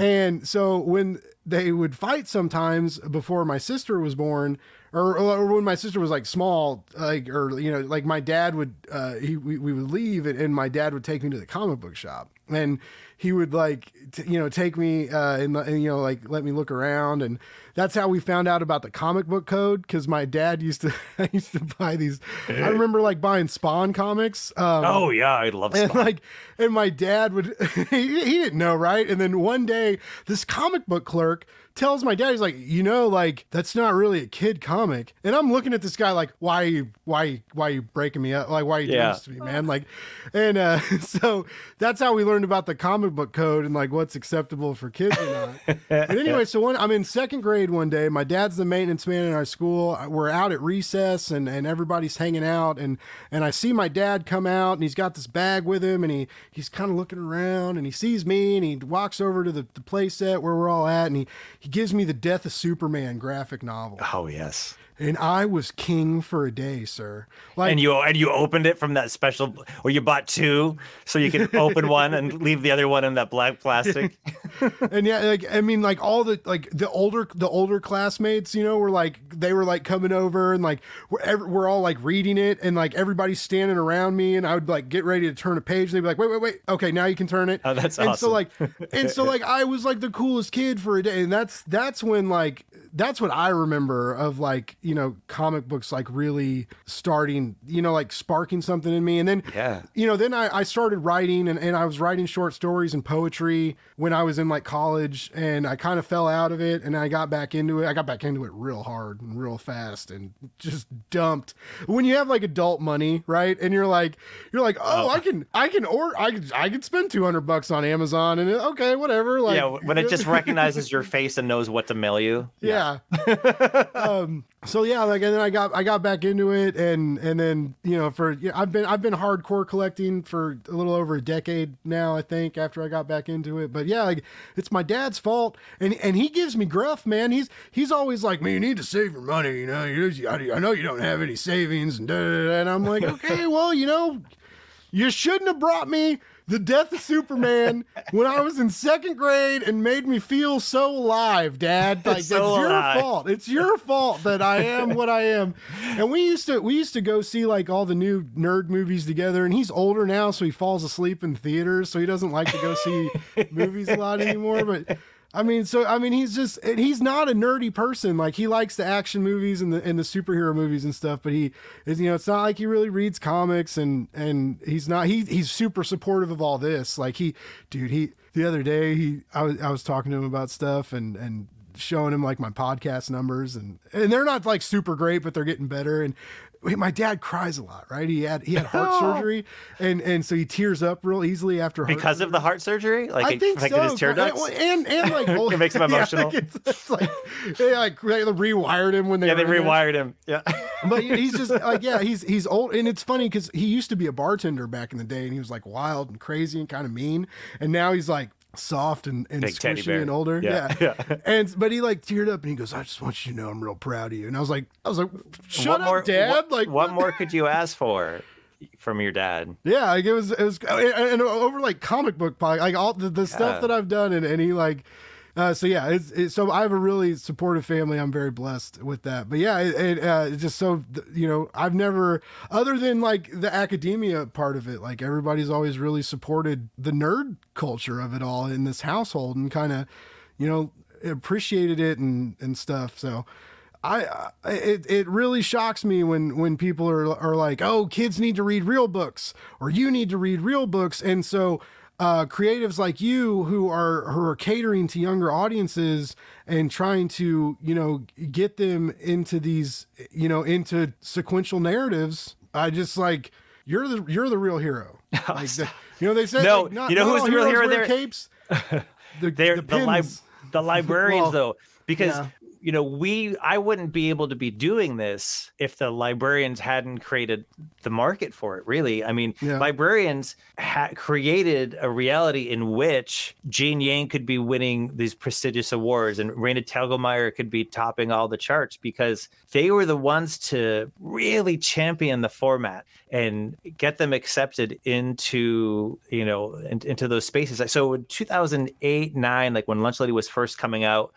And so when they would fight sometimes before my sister was born or, or when my sister was like small like or you know like my dad would uh he we, we would leave and, and my dad would take me to the comic book shop. And he would like t- you know take me uh and, and you know like let me look around. And that's how we found out about the comic book code because my dad used to [laughs] I used to buy these. I remember like buying Spawn comics um Oh yeah, I love and like and my dad would [laughs] he, he didn't know right? And then one day this comic book clerk tells my dad he's like you know like that's not really a kid comic. And i'm looking at this guy like why are you why why are you breaking me up? Like why are you doing this to me man? Like and uh [laughs] so that's how we learned about the comic book code and like what's acceptable for kids or not. [laughs] But anyway so one i'm in second grade one day. My dad's the maintenance man in our school. We're out at recess and and everybody's hanging out and and i see my dad come out and he's got this bag with him and he he's kind of looking around and he sees me and he walks over to the, the play set where we're all at and he he gives me the death of superman graphic novel Oh yes. and i was king for a day sir like And you and you opened it from that special, or you bought two so you could open one and leave the other one in that black plastic. [laughs] [laughs] and yeah, like I mean, like all the like the older the older classmates, you know, were like they were like coming over and like we're ev- we're all like reading it and like everybody's standing around me and I would like get ready to turn a page and they'd be like, wait, wait, wait, okay, now you can turn it. Oh, that's and awesome. so like and so like [laughs] I was like the coolest kid for a day and that's that's when like that's what I remember of like you know comic books like really starting you know like sparking something in me and then Yeah. you know, then I, I started writing and, and I was writing short stories and poetry when I was in like college and I kind of fell out of it and I got back into it. I got back into it real hard and real fast and just dumped. When you have like adult money, right? And you're like, you're like, oh, oh. I can, I can or I can, I can spend 200 bucks on Amazon and it- okay, whatever. Like, yeah, when it just [laughs] recognizes your face and knows what to mail you. yeah. [laughs] um, so yeah, like and then I got I got back into it and and then you know for yeah, I've been I've been hardcore collecting for a little over a decade now I think after I got back into it. But yeah, like it's my dad's fault and and he gives me gruff, man. He's he's always like, "Man, you need to save your money, you know. You, I know you don't have any savings and da, da, da. and I'm like, [laughs] "Okay, well, you know, you shouldn't have brought me the death of Superman when I was in second grade and made me feel so alive, Dad. [laughs] Like So it's your alive. fault. It's your fault that I am what I am. And we used to we used to go see like all the new nerd movies together. And he's older now, so he falls asleep in theaters, so he doesn't like to go see [laughs] movies a lot anymore. But I mean, so I mean, he's just he's not a nerdy person. Like he likes the action movies and the and the superhero movies and stuff. But he is, you know, it's not like he really reads comics and and he's not. He he's super supportive of all this. Like he, dude, he the other day he I was I was talking to him about stuff and and showing him like my podcast numbers and and they're not like super great, but they're getting better and. My dad cries a lot, right? He had he had heart [laughs] surgery, and and so he tears up real easily after heart because surgery. of the heart surgery. Like I it think affected so. his tear ducts. And, and and like [laughs] It makes him [laughs] yeah, emotional. like it's, it's like they like they rewired him when they yeah, they were in there. rewired him. Yeah. but he's just like yeah he's he's old and it's funny because he used to be a bartender back in the day and he was like wild and crazy and kind of mean and now he's like soft and, and Big squishy and older Yeah, yeah. [laughs] yeah. and but he like teared up and he goes i just want you to know i'm real proud of you and i was like i was like shut what up more, dad What, like what more [laughs] could you ask for from your dad? yeah like it was it was and, over like comic book like all the, the stuff that i've done and, and he like uh, so yeah, it's, so I have a really supportive family. I'm very blessed with that. But yeah, it, it, uh, it's just so you know I've never, other than like the academia part of it, like everybody's always really supported the nerd culture of it all in this household and kind of, you know, appreciated it and and stuff. So. I it, it really shocks me when when people are are like, oh, kids need to read real books or you need to read real books, and so uh, creatives like you who are who are catering to younger audiences and trying to you know get them into these you know into sequential narratives. I just like you're the you're the real hero. [laughs] Like the, you know they say No, like, not, you know who's the real hero there? Capes. [laughs] The, They're the the, li- the librarians Well, though, because yeah. You know we I wouldn't be able to be doing this if the librarians hadn't created the market for it. Really, I mean, Yeah. librarians ha- created a reality in which Gene Yang could be winning these prestigious awards and Raina Telgemeier could be topping all the charts because they were the ones to really champion the format and get them accepted into you know in, into those spaces. So in 2008 nine, like when Lunch Lady was first coming out,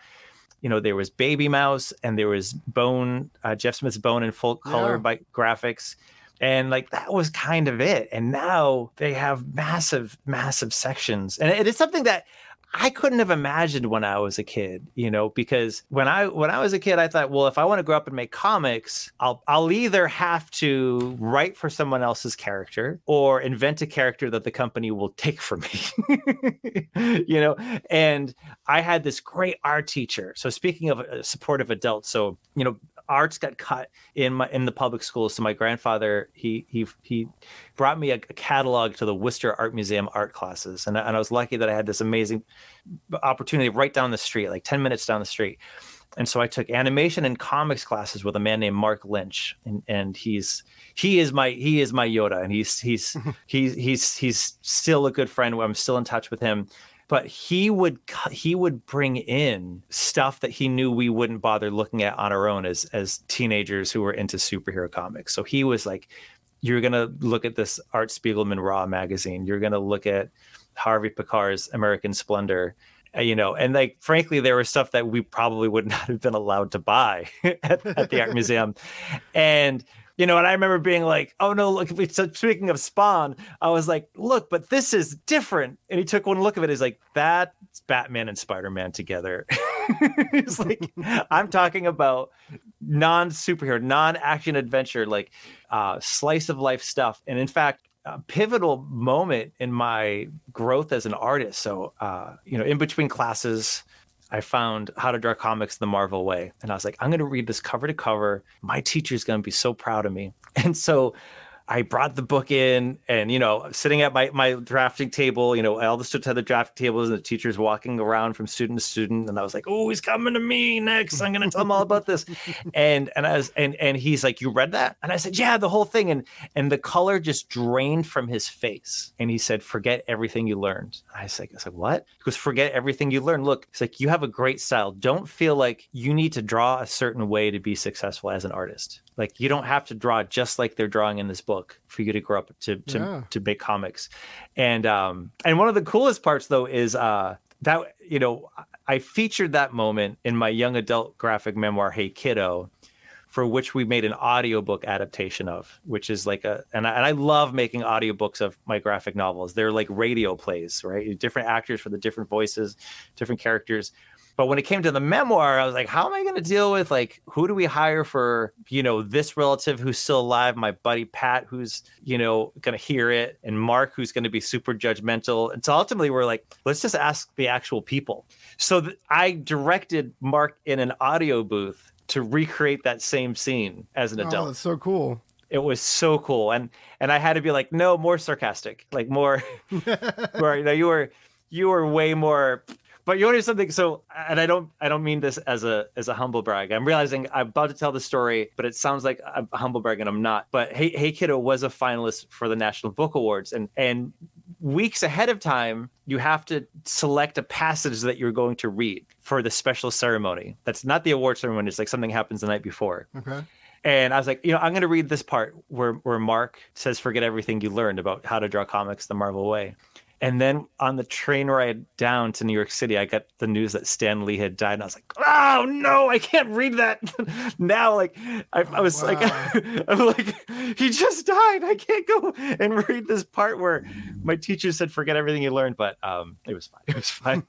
you know there was Babymouse and there was Bone, uh, Jeff Smith's Bone in full color Yeah. by Graphix. And like that was kind of it. And now they have massive, massive sections. And it is something that I couldn't have imagined when I was a kid, you know, because when I when I was a kid, I thought, well, if I want to grow up and make comics, I'll I'll either have to write for someone else's character or invent a character that the company will take from me. [laughs] you know, and I had this great art teacher. So speaking of uh, supportive adults, so you know, arts got cut in my in the public schools. So my grandfather he he he brought me a, a catalog to the Worcester Art Museum art classes, and I, and I was lucky that I had this amazing opportunity right down the street, like ten minutes down the street. And so I took animation and comics classes with a man named Mark Lynch, and, and he's he is my he is my Yoda, and he's he's [laughs] he's he's he's still a good friend. I'm still in touch with him but he would he would bring in stuff that he knew we wouldn't bother looking at on our own as as teenagers who were into superhero comics. So he was like, "You're gonna look at this Art Spiegelman Raw magazine. You're gonna look at Harvey Pekar's American Splendor." Uh, You know, and like frankly, there was stuff that we probably would [laughs] not have been allowed to buy [laughs] at, at the art museum, and you know, and I remember being like, "Oh no, look!" Speaking of Spawn, I was like, "Look, but this is different." And he took one look of it. He's like, "That's Batman and Spider Man together." [laughs] He's like, "I'm talking about non superhero, non action adventure, like uh, slice of life stuff." And in fact, a pivotal moment in my growth as an artist. So, uh, you know, in between classes, I found How to Draw Comics the Marvel Way. And I was like, I'm going to read this cover to cover. My teacher's going to be so proud of me. [laughs] And so I brought the book in and, you know, sitting at my, my drafting table, you know, all the students had the drafting tables and the teacher's walking around from student to student. And I was like, oh, he's coming to me next. I'm going to tell him all about this. [laughs] And, and I was, and, and he's like, you read that? And I said, yeah, the whole thing. And, and the color just drained from his face. And he said, forget everything you learned. I was like, I said, what? He goes, forget everything you learned. Look, it's like, you have a great style. Don't feel like you need to draw a certain way to be successful as an artist. Like you don't have to draw just like they're drawing in this book for you to grow up to to, Yeah. to make comics. And um and one of the coolest parts though is uh that you know I featured that moment in my young adult graphic memoir Hey Kiddo for which we made an audiobook adaptation of which is like a and I, and I love making audiobooks of my graphic novels they're like radio plays right different actors for the different voices different characters but when it came to the memoir, I was like, how am I going to deal with like who do we hire for, you know, this relative who's still alive, my buddy Pat who's, you know, going to hear it and Mark who's going to be super judgmental. And so ultimately we're like, let's just ask the actual people. So th- I directed Mark in an audio booth to recreate that same scene as an Oh, adult. that's so cool. it was so cool and and i had to be like no more sarcastic like more more you know you were you were way more but you want to something so and i don't i don't mean this as a as a humble brag i'm realizing i'm about to tell the story but it sounds like i'm a humble brag and i'm not but hey hey kiddo was a finalist for the national book awards and and weeks ahead of time you have to select a passage that you're going to read for the special ceremony that's not the award ceremony it's like something happens the night before Okay. and I was like, you know, I'm going to read this part where where Mark says, "Forget everything you learned about how to draw comics the Marvel way." And then on the train ride down to New York City, I got the news that Stan Lee had died, and I was like, "Oh no, I can't read that [laughs] now!" Like, I, I was Wow. like, [laughs] "I'm like, he just died. I can't go and read this part where my teacher said, forget everything you learned." But um, it was fine. [laughs] It was fine.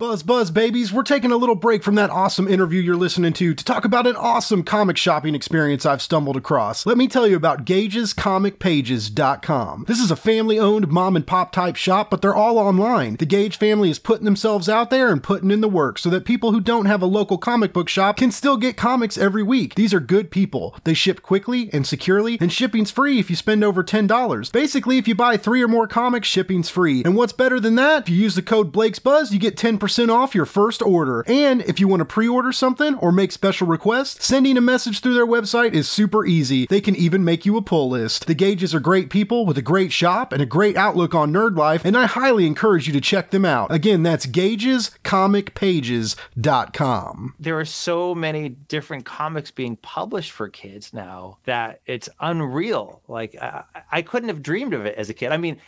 Buzz, buzz, babies. We're taking a little break from that awesome interview you're listening to to talk about an awesome comic shopping experience I've stumbled across. Let me tell you about GagesComicPages.com. This is a family owned mom and pop type shop, but they're all online. The Gage family is putting themselves out there and putting in the work so that people who don't have a local comic book shop can still get comics every week. These are good people. They ship quickly and securely, and shipping's free if you spend over $10. Basically, if you buy three or more comics, shipping's free. And what's better than that? If you use the code Blake's Buzz, you get 10% off your first order. And if you want to pre-order something or make special requests, sending a message through their website is super easy. They can even make you a pull list. The Gages are great people with a great shop and a great outlook on nerd life, and I highly encourage you to check them out. Again, that's GagesComicPages.com. there are so many different comics being published for kids now that it's unreal. Like I, I couldn't have dreamed of it as a kid. I mean,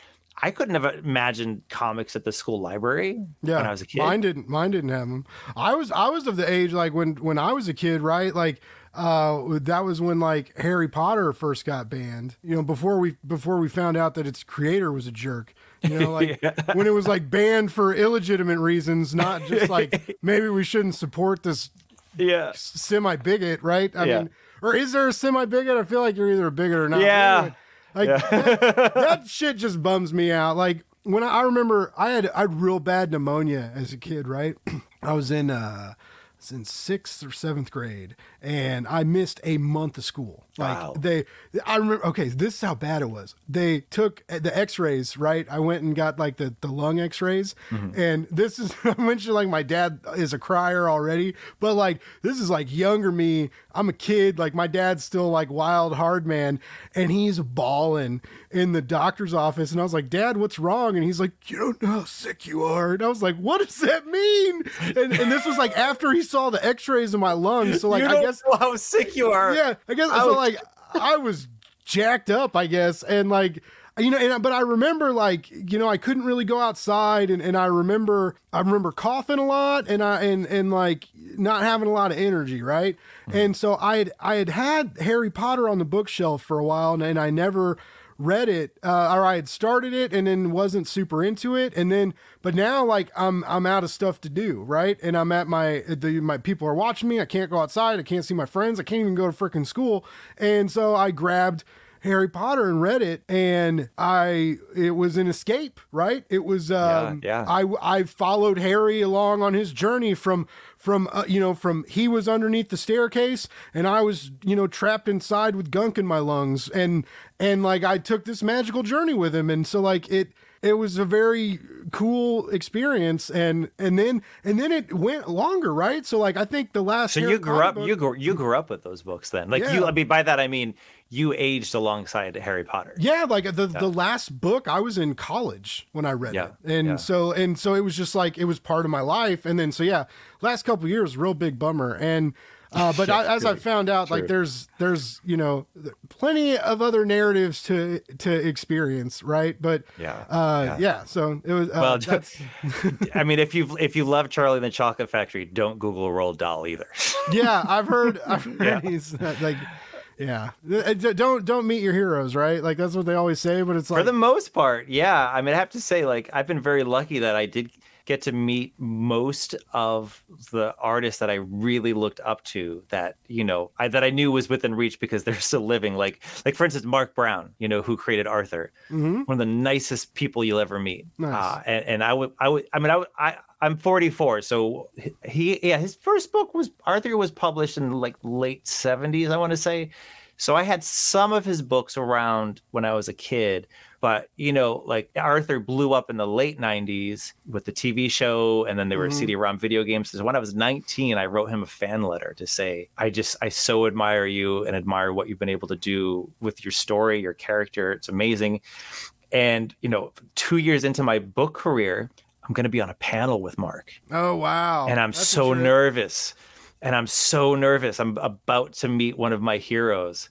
I couldn't have imagined comics at the school library Yeah, when I was a kid. Mine didn't. Mine didn't have them. I was. I was of the age like when when I was a kid, right? Like uh, that was when like Harry Potter first got banned. You know, before we before we found out that its creator was a jerk. You know, [laughs] like when it was like banned for illegitimate reasons, not just like [laughs] maybe we shouldn't support this yeah. semi bigot, right? I Yeah. mean, or is there a semi bigot? I feel like you're either a bigot or not. Yeah. like that, [laughs] that shit just bums me out. Like when I, I remember, I had I had real bad pneumonia as a kid. Right, [clears throat] I was in uh, I was in sixth or seventh grade, and I missed a month of school. Like Wow. they, I remember. Okay, this is how bad it was. They took the X-rays. Right, I went and got like the the lung X-rays, mm-hmm. and this is [laughs] I mentioned like my dad is a crier already, but like this is like younger me. I'm a kid. Like my dad's still like wild hard man, and he's bawling in the doctor's office. And I was like, Dad, what's wrong? And he's like, You don't know how sick you are. And I was like, What does that mean? And, and this was like after he saw the X-rays in my lungs. So like I guess [laughs] how sick you are. yeah, I guess so. Was, Like, I was jacked up, I guess, and like, you know, and but I remember like, you know, I couldn't really go outside, and, and I remember I remember coughing a lot, and I and and like not having a lot of energy, right? Mm-hmm. And so I had I had had Harry Potter on the bookshelf for a while, and, and I never read it uh, or I had started it and then wasn't super into it. And then but now like I'm I'm out of stuff to do right? And I'm at my the my people are watching me. I can't go outside. I can't see my friends. I can't even go to freaking school. And so I grabbed Harry Potter and read it and I it was an escape right? It was um yeah. I I followed Harry along on his journey from from uh, you know from he was underneath the staircase and I was you know trapped inside with gunk in my lungs. And and like I took this magical journey with him. And so like it it was a very cool experience. And and then and then it went longer right? So like I think the last So you grew up book- you grew you grew up with those books then. Like you I mean by that I mean you aged alongside Harry Potter. Yeah, like the the last book I was in college when I read Yeah, it, and yeah. so and so it was just like it was part of my life, and then so yeah, last couple of years real big bummer, and uh, [laughs] but I, as I found out, like there's there's you know plenty of other narratives to to experience, right? But Yeah, uh, yeah. yeah. so it was uh, Well, I mean if you if you love Charlie and the Chocolate Factory, don't Google Roald Dahl either. yeah, I've heard [laughs] I've heard Yeah. he's uh, like. Yeah, Uh, don't don't meet your heroes, right? Like that's what they always say, but it's like For the most part, yeah. I mean, I have to say, like, I've been very lucky that I did get to meet most of the artists that I really looked up to. That you know, I, that I knew was within reach because [laughs] they're still living. Like, like for instance, Marc Brown, you know, who created Arthur, Mhm. one of the nicest people you'll ever meet. Nice. Uh, and, and I would, I would, I mean, I, would- I, I'm 44, so he, yeah, his first book was Arthur was published in like late 70s, I want to say. So I had some of his books around when I was a kid, but you know, like Arthur blew up in the late 90s with the TV show and then there were mm-hmm. CD-ROM video games. So when I was 19, I wrote him a fan letter to say, I just I so admire you and admire what you've been able to do with your story, your character. It's amazing. And, you know, 2 years into my book career, I'm going to be on a panel with Marc. Oh wow. And I'm That's so nervous and I'm so nervous. I'm about to meet one of my heroes.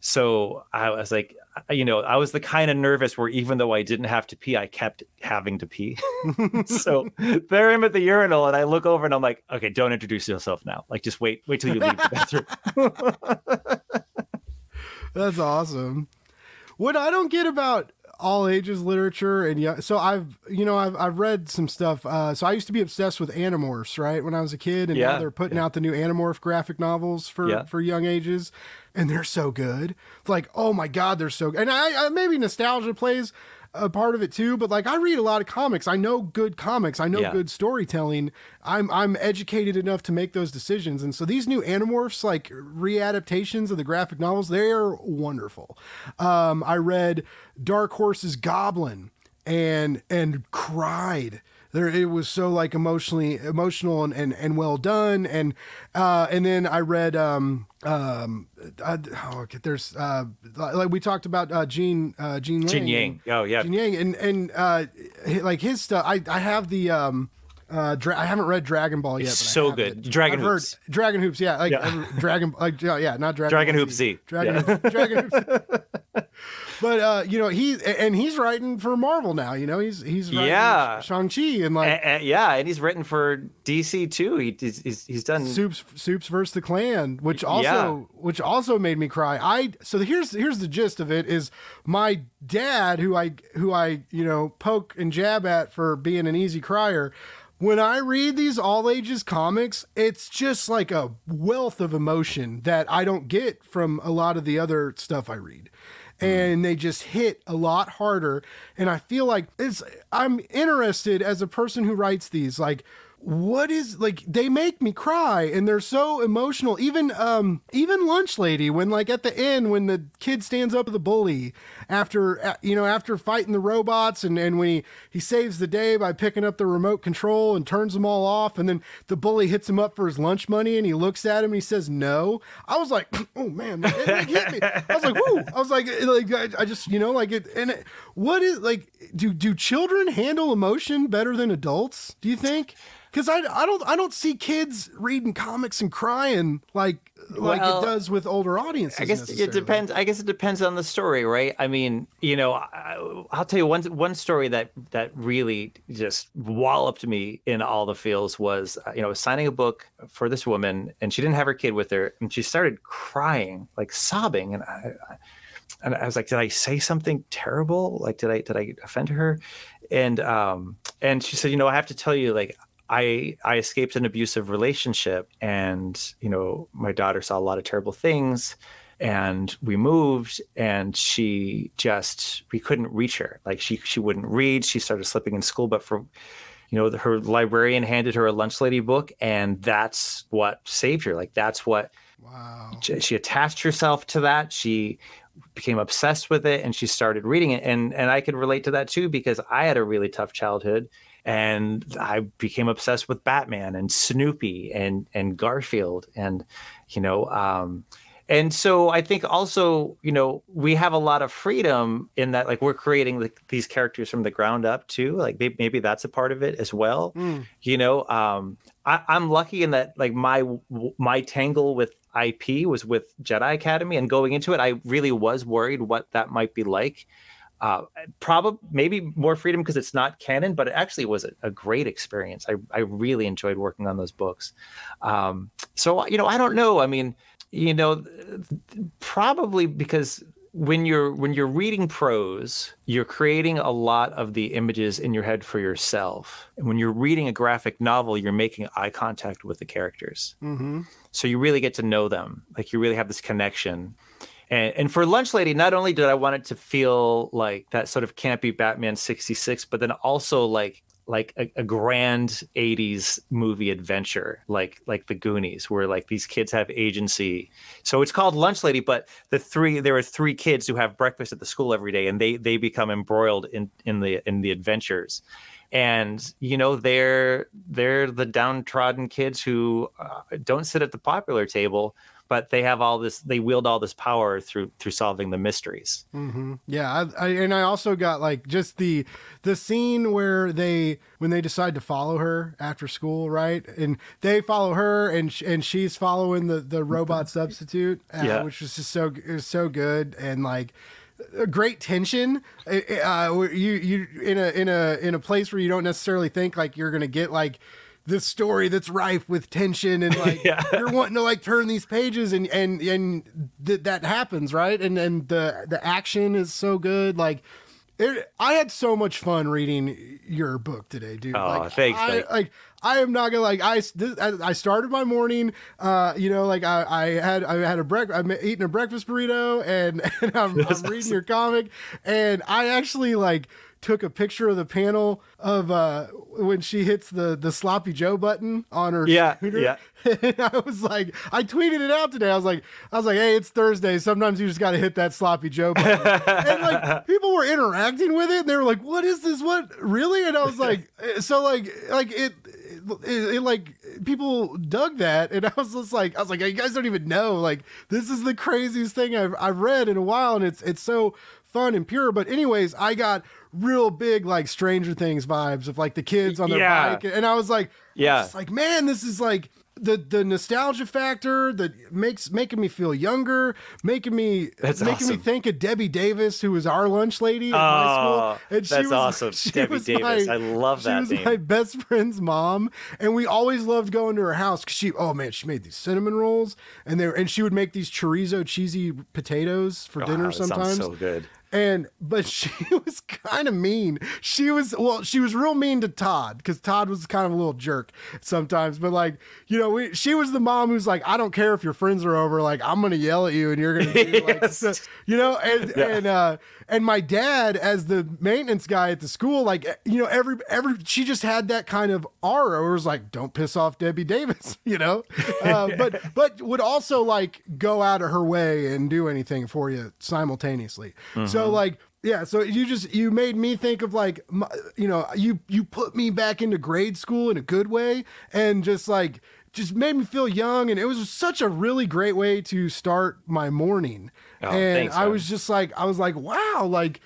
So I was like, you know, I was the kind of nervous where even though I didn't have to pee, I kept having to pee. [laughs] so there I'm at the urinal and I look over and I'm like, okay, don't introduce yourself now. Like just wait, wait till you leave the bathroom. [laughs] [laughs] That's awesome. What I don't get about all ages literature and yeah so i've you know i've, I've read some stuff uh, so i used to be obsessed with animorphs right when i was a kid and yeah, now they're putting yeah. out the new animorph graphic novels for yeah. for young ages and they're so good like oh my god they're so good and I, I maybe nostalgia plays a part of it too. But like I read a lot of comics. I know good comics. I know yeah. good storytelling. I'm I'm educated enough to make those decisions. And so these new Animorphs, like readaptations of the graphic novels, they're wonderful. Um, I read Dark Horse's Goblin and and cried there it was so like emotionally emotional and, and, and well done and uh, and then I read um um uh, oh, there's uh like we talked about uh Gene uh Gene Gene Yang oh yeah Gene Yang and and uh like his stuff I I have the um uh, Dra- I haven't read Dragon Ball yet. It's so good. It. Dragon I've Hoops. Heard Dragon Hoops. Yeah, like yeah. Dragon. Like yeah, not Dragon. Dragon Hoops Z. Dragon. Yeah. Dragon [laughs] Hoops. But uh, you know he and he's writing for Marvel now. You know he's he's yeah Shang Chi and like yeah, and he's written for DC too. He, he's, he's, done Soups Soups versus the Klan, which also yeah. which also made me cry. I so here's here's the gist of it is my dad who I who I you know poke and jab at for being an easy crier when I read these all ages comics, it's just like a wealth of emotion that I don't get from a lot of the other stuff I read. Mm. And they just hit a lot harder. And I feel like it's, I'm interested as a person who writes these, like, what is like they make me cry and they're so emotional. Even um even lunch lady when like at the end when the kid stands up to the bully after uh, you know after fighting the robots and and when he he saves the day by picking up the remote control and turns them all off and then the bully hits him up for his lunch money and he looks at him and he says no. I was like [clears throat] oh man it, it hit me. I was like whoo i was like like I, I just you know like it and it, what is like do do children handle emotion better than adults do you think because I, I don't I don't see kids reading comics and crying like like well, it does with older audiences. I guess it depends. I guess it depends on the story, right? I mean, you know, I, will tell you one one story that that really just walloped me in all the feels was, uh, you know, was signing a book for this woman, and she didn't have her kid with her, and she started crying, like sobbing, and I, and I was like, did I say something terrible? Like, did I did I offend her? And um, and she said, you know, I have to tell you, like, I I escaped an abusive relationship, and you know my daughter saw a lot of terrible things, and we moved, and she just we couldn't reach her. Like she she wouldn't read. She started slipping in school, but for you know her librarian handed her a lunch lady book, and that's what saved her. Like that's what. Wow. She attached herself to that. She became obsessed with it and she started reading it and and I could relate to that too because I had a really tough childhood and I became obsessed with Batman and Snoopy and and Garfield and you know um, and so I think also you know we have a lot of freedom in that like we're creating the, these characters from the ground up too like maybe, maybe that's a part of it as well mm. you know um, I, I'm lucky in that like my my tangle with IP was with Jedi Academy and going into it I really was worried what that might be like uh, probably maybe more freedom because it's not canon, but it actually was a, a, great experience. I, I really enjoyed working on those books. Um, so, you know, I don't know. I mean, you know, probably because when you're when you're reading prose, you're creating a lot of the images in your head for yourself. And when you're reading a graphic novel, you're making eye contact with the characters. Mm-hmm. So you really get to know them. Like you really have this connection. And, and for Lunch Lady, not only did I want it to feel like that sort of campy Batman 66, but then also like like a, a, grand 80s movie adventure like like the goonies where like these kids have agency. So it's called lunch lady but the three there are three kids who have breakfast at the school every day and they they become embroiled in in the in the adventures. And you know they're they're the downtrodden kids who uh, don't sit at the popular table but they have all this they wield all this power through through solving the mysteries mm-hmm. yeah I, I, and i also got like just the the scene where they when they decide to follow her after school right and they follow her and and she's following the the robot [laughs] substitute uh, yeah. which was just so is so good and like a great tension. Uh, you you in a in a in a place where you don't necessarily think like you're gonna get like this story that's rife with tension and like [laughs] yeah. you're wanting to like turn these pages and and and th- that happens right and and the the action is so good like it, I had so much fun reading your book today, dude. Oh, like, thanks. I, like I am not gonna like I this, I started my morning. Uh, you know, like I, I had I had a break. I'm eating a breakfast burrito and, [laughs] and I'm, I'm reading your comic, and I actually like took a picture of the panel of uh, when she hits the the sloppy Joe button on her yeah. Yeah. [laughs] And I was like, I tweeted it out today. I was like, I was like, hey, it's Thursday. Sometimes you just got to hit that sloppy Joe button. [laughs] and like people were interacting with it, and they were like, what is this? What really? And I was like, so like like it. It, it, like people dug that and i was just like i was like you guys don't even know like this is the craziest thing i've, I've read in a while and it's it's so fun and pure but anyways i got real big like Stranger Things vibes of like the kids on their yeah. bike, and I was like, yeah, was like man, this is like the the nostalgia factor that makes making me feel younger, making me that's making awesome. me think of Debbie Davis, who was our lunch lady at oh, high school. And that's was, awesome, [laughs] Debbie Davis. My, I love that. She was name. my best friend's mom, and we always loved going to her house because she, oh man, she made these cinnamon rolls, and they and she would make these chorizo cheesy potatoes for oh, dinner ah, sometimes. so good and but [laughs] she was kind of mean she was well she was real mean to todd because todd was kind of a little jerk sometimes but like you know we, she was the mom who's like i don't care if your friends are over like i'm gonna yell at you and you're gonna do [laughs] like yes. so, you know and yeah. and uh and my dad as the maintenance guy at the school like you know every every she just had that kind of aura where it was like don't piss off debbie davis [laughs] you know? Uh, [laughs] but but would also like go out of her way and do anything for you simultaneously. Mm-hmm. so like yeah so you just you made me think of like you know you you put me back into grade school in a good way and just like just made me feel young. And it was such a really great way to start my morning oh, and thanks, i was just like i was like wow like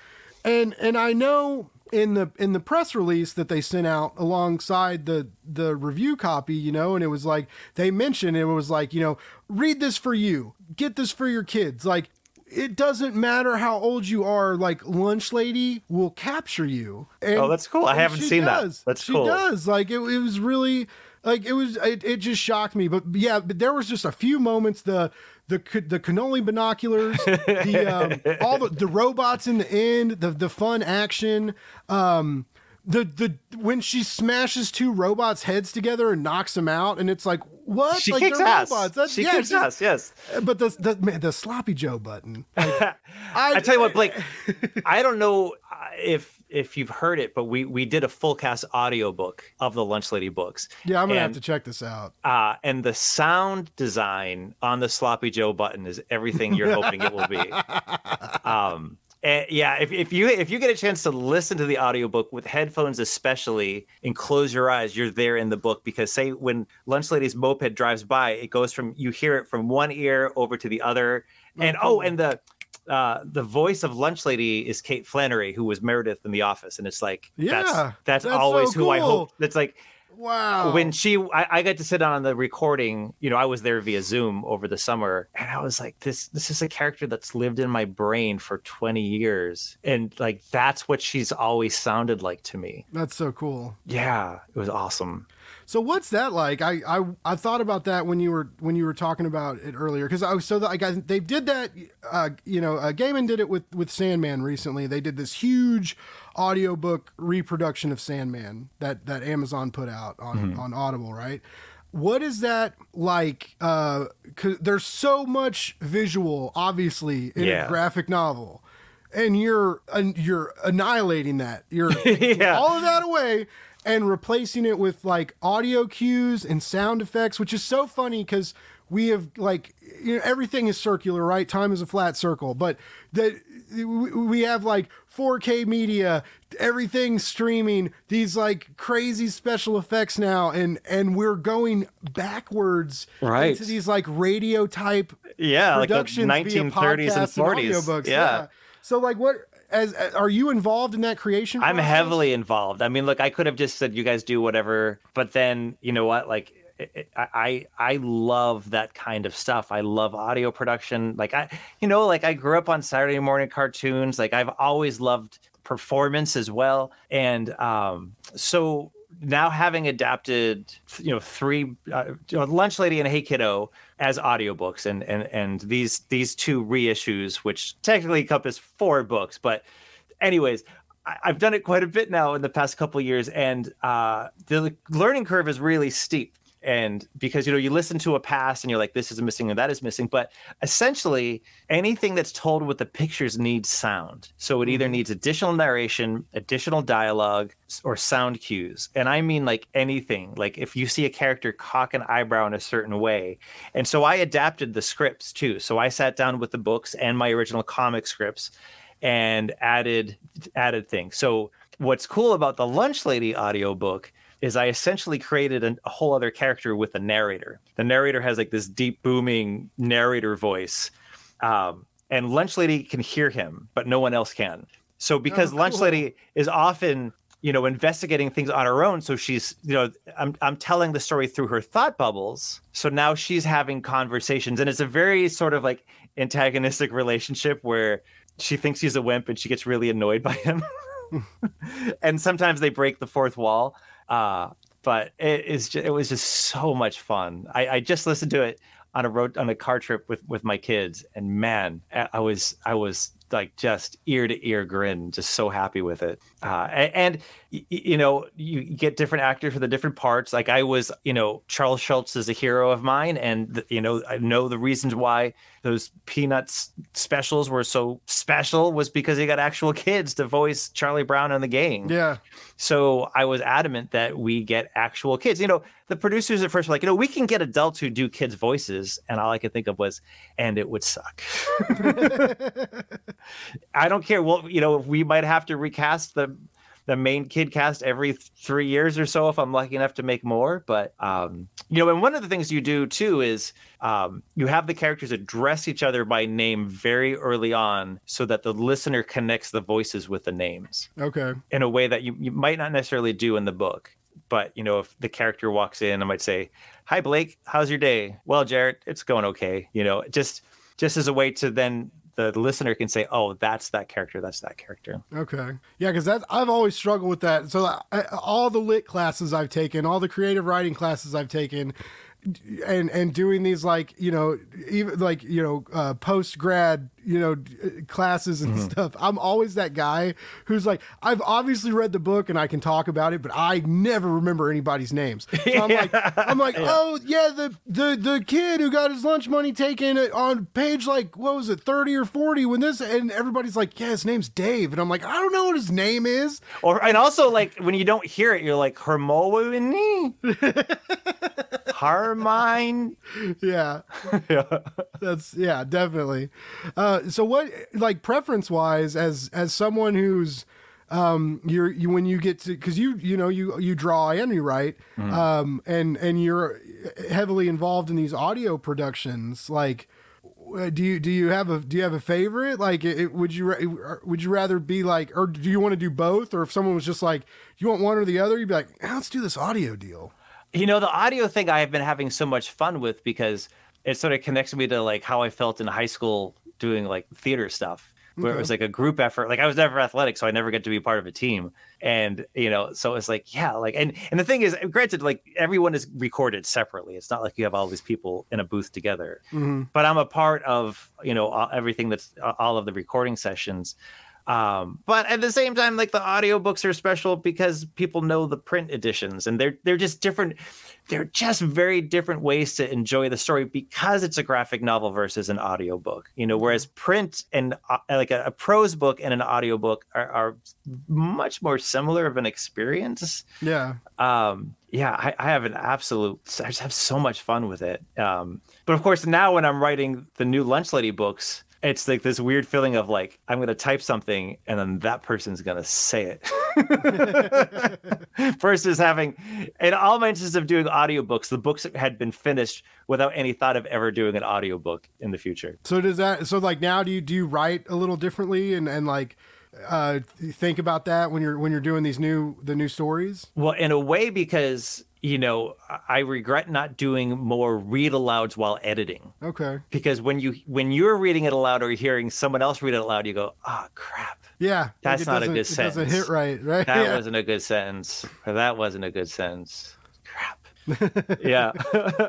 and and i know in the in the press release that they sent out alongside the the review copy you know and it was like they mentioned it was like you know read this for you get this for your kids like it doesn't matter how old you are like lunch lady will capture you and, oh that's cool i haven't seen does. that that's she cool she does like it, it was really like it was, it, it just shocked me. But yeah, but there was just a few moments. The the the cannoli binoculars, the um, [laughs] all the the robots in the end, the the fun action. Um, the the when she smashes two robots' heads together and knocks them out, and it's like what? She like kicks ass. Robots. That's, she yeah, kicks ass. Yes. But the the man, the sloppy Joe button. Like, I, [laughs] I tell you what, Blake. I don't know if if you've heard it, but we we did a full cast audiobook of the Lunch Lady books. Yeah, I'm gonna and, have to check this out. Uh, and the sound design on the Sloppy Joe button is everything you're hoping it will be. [laughs] Um, and yeah, if, if you if you get a chance to listen to the audiobook with headphones especially and close your eyes, you're there in the book because say when Lunch Lady's moped drives by, it goes from you hear it from one ear over to the other. And oh, and the uh, the voice of Lunch Lady is Kate Flannery, who was Meredith in The Office, and it's like yeah, that's that's, that's always so who I hope. That's like Wow. When she, I, I got to sit on the recording, you know, I was there via Zoom over the summer and I was like, this, this is a character that's lived in my brain for 20 years. And like, that's what she's always sounded like to me. That's so cool. Yeah. It was awesome. So what's that like? I, I I thought about that when you were when you were talking about it earlier because I was so that I got they did that. Uh, you know, uh, Gaiman did it with with Sandman recently. They did this huge audiobook reproduction of Sandman that that Amazon put out on mm-hmm. on Audible, right? What is that like? Uh, cause there's so much visual, obviously, in yeah. a graphic novel and you're uh, you're annihilating that. You're [laughs] yeah. all of that away and replacing it with like audio cues and sound effects, which is so funny because we have like you know everything is circular, right? Time is a flat circle, but that we have like 4K media, everything streaming, these like crazy special effects now, and and we're going backwards right. into these like radio type yeah, like the 1930s and 40s. And yeah. yeah. So like what as are you involved in that creation? Process? I'm heavily involved. I mean, look, I could have just said you guys do whatever, but then you know what? Like, I I love that kind of stuff. I love audio production. Like I, you know, like I grew up on Saturday morning cartoons. Like I've always loved performance as well, and um, so now having adapted you know three uh, lunch lady and hey kiddo as audiobooks and and and these these two reissues which technically encompass four books but anyways I, have done it quite a bit now in the past couple years and uh, the learning curve is really steep and because you know you listen to a past and you're like this is missing and that is missing but essentially anything that's told with the pictures needs sound. So it either mm-hmm. needs additional narration additional dialogue or sound cues. And i mean like anything. Like if you see a character cock an eyebrow in a certain way. And so i adapted the scripts too. So i sat down with the books and my original comic scripts and added added things. So what's cool about the lunch lady audiobook is I essentially created a, a, whole other character with a narrator. The narrator has like this deep booming narrator voice. Um, and Lunch Lady can hear him, but no one else can. So because oh, cool. Lunch Lady is often, you know, investigating things on her own, so she's, you know, I'm I'm telling the story through her thought bubbles. So now she's having conversations, and it's a very sort of like antagonistic [laughs] relationship where she thinks he's a wimp and she gets really annoyed by him. [laughs] [laughs] and sometimes they break the fourth wall. Uh, but it is just, it was just so much fun. I, I just listened to it on a road on a car trip with with my kids, and man, I was I was like just ear to ear grin, just so happy with it. Uh, and, and, you know, you get different actors for the different parts. Like I was, you know, Charles Schulz is a hero of mine, and you know, I know the reasons why those Peanuts specials were so special was because he got actual [laughs] kids to voice Charlie Brown in the game. Yeah. So I was adamant that we get actual kids. You know, the producers at first were like, you know, we can get adults who do kids' voices, and all I could think of was, and it would suck. [laughs] [laughs] I don't care. Well, you know, we might have to recast the the main kid cast every three years or so if I'm lucky enough to make more. But um, you know, and one of the things you do too is um, you have the characters address each other by name very early on, so that the listener connects the voices with the names. Okay. In a way that you, you might not necessarily do in the book. But you know, if the character walks in, I might say, "Hi, Blake. How's your day?" Well, Jarrett, it's going okay. You know, just just as a way to then the listener can say, "Oh, that's that character. That's that character." Okay, yeah, because that's I've always struggled with that. So I, all the lit classes I've taken, all the creative writing classes I've taken, and and doing these like you know even like you know uh, post grad you know uh, classes and mm-hmm. stuff i'm always that guy who's like i've obviously read the book and i can talk about it but i never remember anybody's names so i'm like [laughs] i'm like yeah. oh yeah the the the kid who got his lunch money taken uh, on page like what was it 30 or 40 when this and everybody's like yeah his name's dave and i'm like i don't know what his name is or and also like when you don't hear it you're like hermione [laughs] Hermione. Yeah. [laughs] yeah. That's yeah, definitely. Uh, Uh, so what like preference wise as as someone who's um you're you when you get to because you you know you you draw and you write mm. um and and you're heavily involved in these audio productions like uh, do you do you have a do you have a favorite? Like it, would you would you rather be like or do you want to do both? Or if someone was just like you want one or the other? You'd be like let's do this audio deal. You know, the audio thing I have been having so much fun with because it sort of connects me to like how I felt in high school doing like theater stuff where okay. it was like a group effort. Like I was never athletic, so I never get to be part of a team. And you know, so it's like, yeah, like and and the thing is, granted, like everyone is recorded separately. It's not like you have all these people in a booth together. Mm-hmm. But I'm a part of you know everything that's all of the recording sessions. Um, but at the same time, like the audiobooks are special because people know the print editions and they're they're just different. They're just very different ways to enjoy the story because it's a graphic novel versus an audiobook. You know, whereas print and uh, like a, a, prose book and an audiobook are, are much more similar of an experience. Yeah. Um, yeah, I, I, have an absolute. I just have so much fun with it. Um, but of course, now when I'm writing the new Lunch Lady books, it's like this weird feeling of like I'm gonna type something and then that person's gonna say it. [laughs] Versus having in all my instances of doing audiobooks, the books had been finished without any thought of ever doing an audiobook in the future. So does that so like now do you do you write a little differently and, and like uh think about that when you're when you're doing these new the new stories? Well, in a way because you know, I regret not doing more read alouds while editing. Okay. Because when you when you're reading it aloud or hearing someone else read it aloud, you go, "Ah, oh, crap." Yeah. That's not a good sentence. It doesn't hit right, right? That yeah. wasn't a good sentence. That wasn't a good sentence. Crap. [laughs] yeah.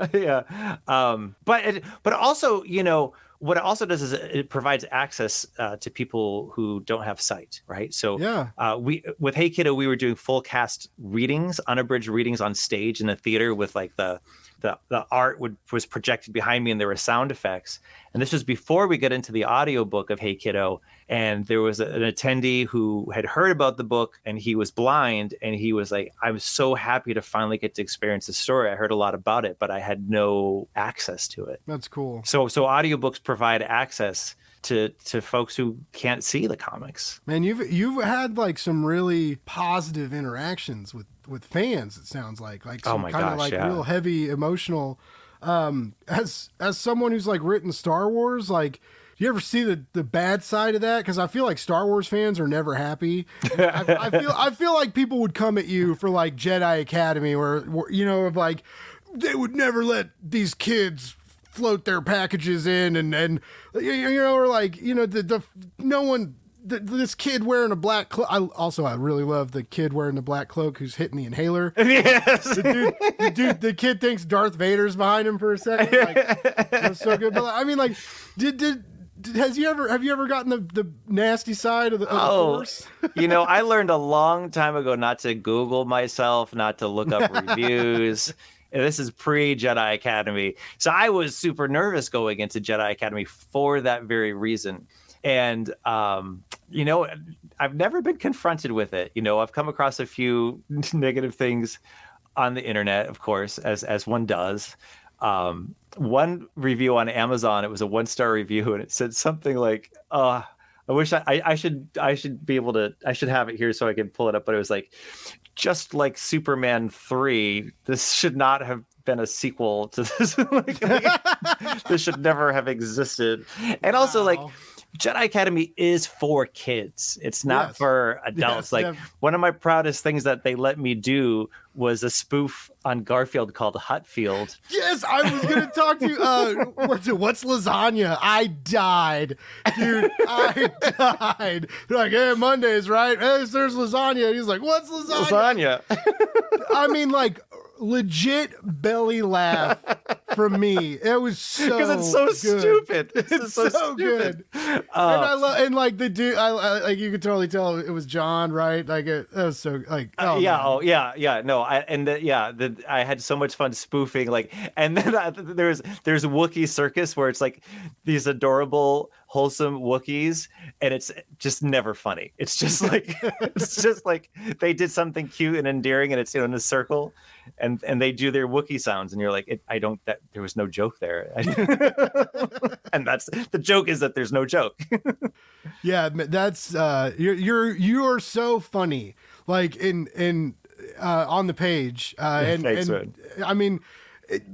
[laughs] yeah. Um, but it, but also, you know, what it also does is it provides access uh, to people who don't have sight, right? So yeah, uh, we with Hey Kiddo we were doing full cast readings, unabridged readings on stage in the theater with like the the, the art would, was projected behind me and there were sound effects. And this was before we got into the audiobook of Hey Kiddo. And there was a, an attendee who had heard about the book and he was blind. And he was like, I was so happy to finally get to experience the story. I heard a lot about it, but I had no access to it. That's cool. So, so audiobooks provide access to to folks who can't see the comics. Man, you've you've had like some really positive interactions with with fans. It sounds like like oh some oh kind gosh, of like yeah. real heavy emotional. Um, as as someone who's like written Star Wars, like do you ever see the the bad side of that? Because I feel like Star Wars fans are never happy. I, I, feel I feel like people would come at you for like Jedi Academy, where, where you know, of like they would never let these kids float their packages in and and you know or like you know the the no one the, this kid wearing a black cloak. I also I really love the kid wearing the black cloak who's hitting the inhaler. [laughs] Yes, the dude, the dude, the kid thinks Darth Vader's behind him for a second. Like, that's so good. But I mean, like, did did has you ever have you ever gotten the, the nasty side of the, of oh, force? [laughs] you know, I learned a long time ago not to Google myself, not to look up [laughs] reviews. This is pre Jedi Academy. So I was super nervous going into Jedi Academy for that very reason. And, um, you know, I've never been confronted with it. You know, I've come across a few [laughs] negative things on the internet, of course, as, as one does. Um, one review on Amazon, it was a one star review, and it said something like, uh, I wish I, I, I should I should be able to I should have it here so I can pull it up. But it was like just like Superman 3, this should not have been a sequel to this. [laughs] like, [laughs] this should never have existed. And also, like, Jedi Academy is for kids. It's not yes. for [laughs] adults. Yes, like one of my proudest things that they let me do was a spoof on Garfield called Hutfield. Yes, I was gonna talk to you. Uh, [laughs] what's, what's lasagna? I died, dude. I [laughs] died. They're like, hey, Mondays, right? Hey, there's lasagna. he's like, what's lasagna? Lasagna. I mean, like legit belly laugh from me. It was so [laughs] because it's so good. stupid. It's, it's so, so good. Uh, and I love and like the dude, I, I, like you could totally tell it was John, right? Like it, it was so like oh, uh, yeah, oh yeah, yeah. No, I and the, yeah, the, I had so much fun spoofing like, and then I, there's there's Wookiee Circus where it's like these adorable wholesome Wookiees, and it's just never funny. It's just [laughs] like it's just like they did something cute and endearing, and it's you know in a circle, and and they do their Wookiee sounds, and you're like, it, I don't. That there was no joke there, [laughs] and that's the joke is that there's no joke. [laughs] yeah, that's uh, you're you're you're so funny, like in in uh, on the page, uh, and, Thanks, and I mean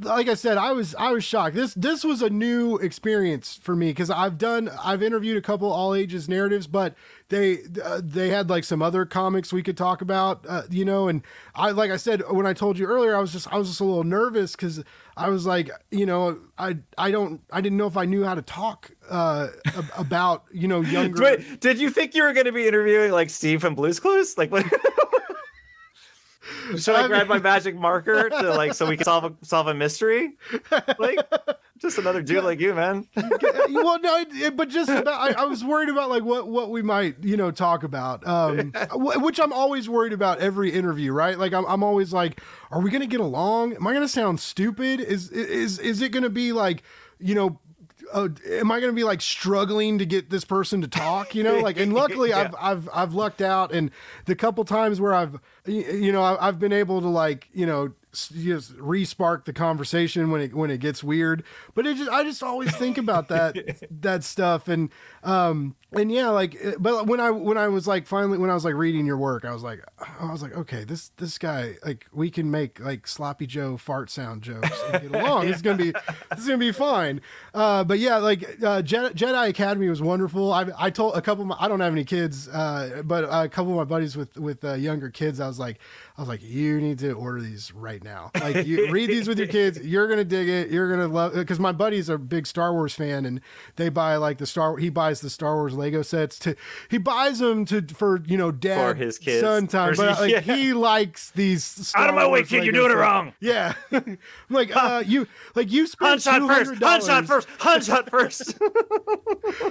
like I said, I was I was shocked. This this was a new experience for me because I've done I've interviewed a couple all ages narratives, but they uh, they had like some other comics we could talk about, uh, you know. And I like I said when I told you earlier, I was just I was just a little nervous because I was like, you know, I I don't I didn't know if I knew how to talk uh, about you know [laughs] younger. Wait, did you think you were going to be interviewing like Steve from Blue's Clues? Like what? [laughs] Should I grab my magic marker to like so we can solve a, solve a mystery? Like [laughs] just another dude like you, man. [laughs] well, no, but just about, I, I, was worried about like what what we might you know talk about, um, [laughs] which I'm always worried about every interview, right? Like I'm I'm always like, are we gonna get along? Am I gonna sound stupid? Is is is it gonna be like you know uh, am I going to be like struggling to get this person to talk? You know, like, and luckily [laughs] yeah. I've I've I've lucked out, and the couple times where I've you know I've been able to like you know just respark the conversation when it when it gets weird. But it just I just always think about that [laughs] that stuff and um and yeah like uh, but when I when I was like finally when I was like reading your work I was like I was like okay this this guy like we can make like sloppy Joe fart sound jokes and get [laughs] along. It's gonna be it's gonna be fine. Uh, but yeah like uh, Jedi, Jedi Academy was wonderful. I I told a couple of my, I don't have any kids uh, but a couple of my buddies with with uh, younger kids I was like I was like, you need to order these right now. Like, you read these with your kids. [laughs] You're gonna dig it. You're gonna love. it. Because my buddy's a big Star Wars fan, and they buy like the Star. He buys the Star Wars Lego sets to. He buys them to for you know dad for his kids son time. But like [laughs] yeah. he likes these. Star Out of my way, kid! You're doing it wrong. Yeah, [laughs] I'm like uh, you like you spent Han shot first. Han shot first. Han shot first.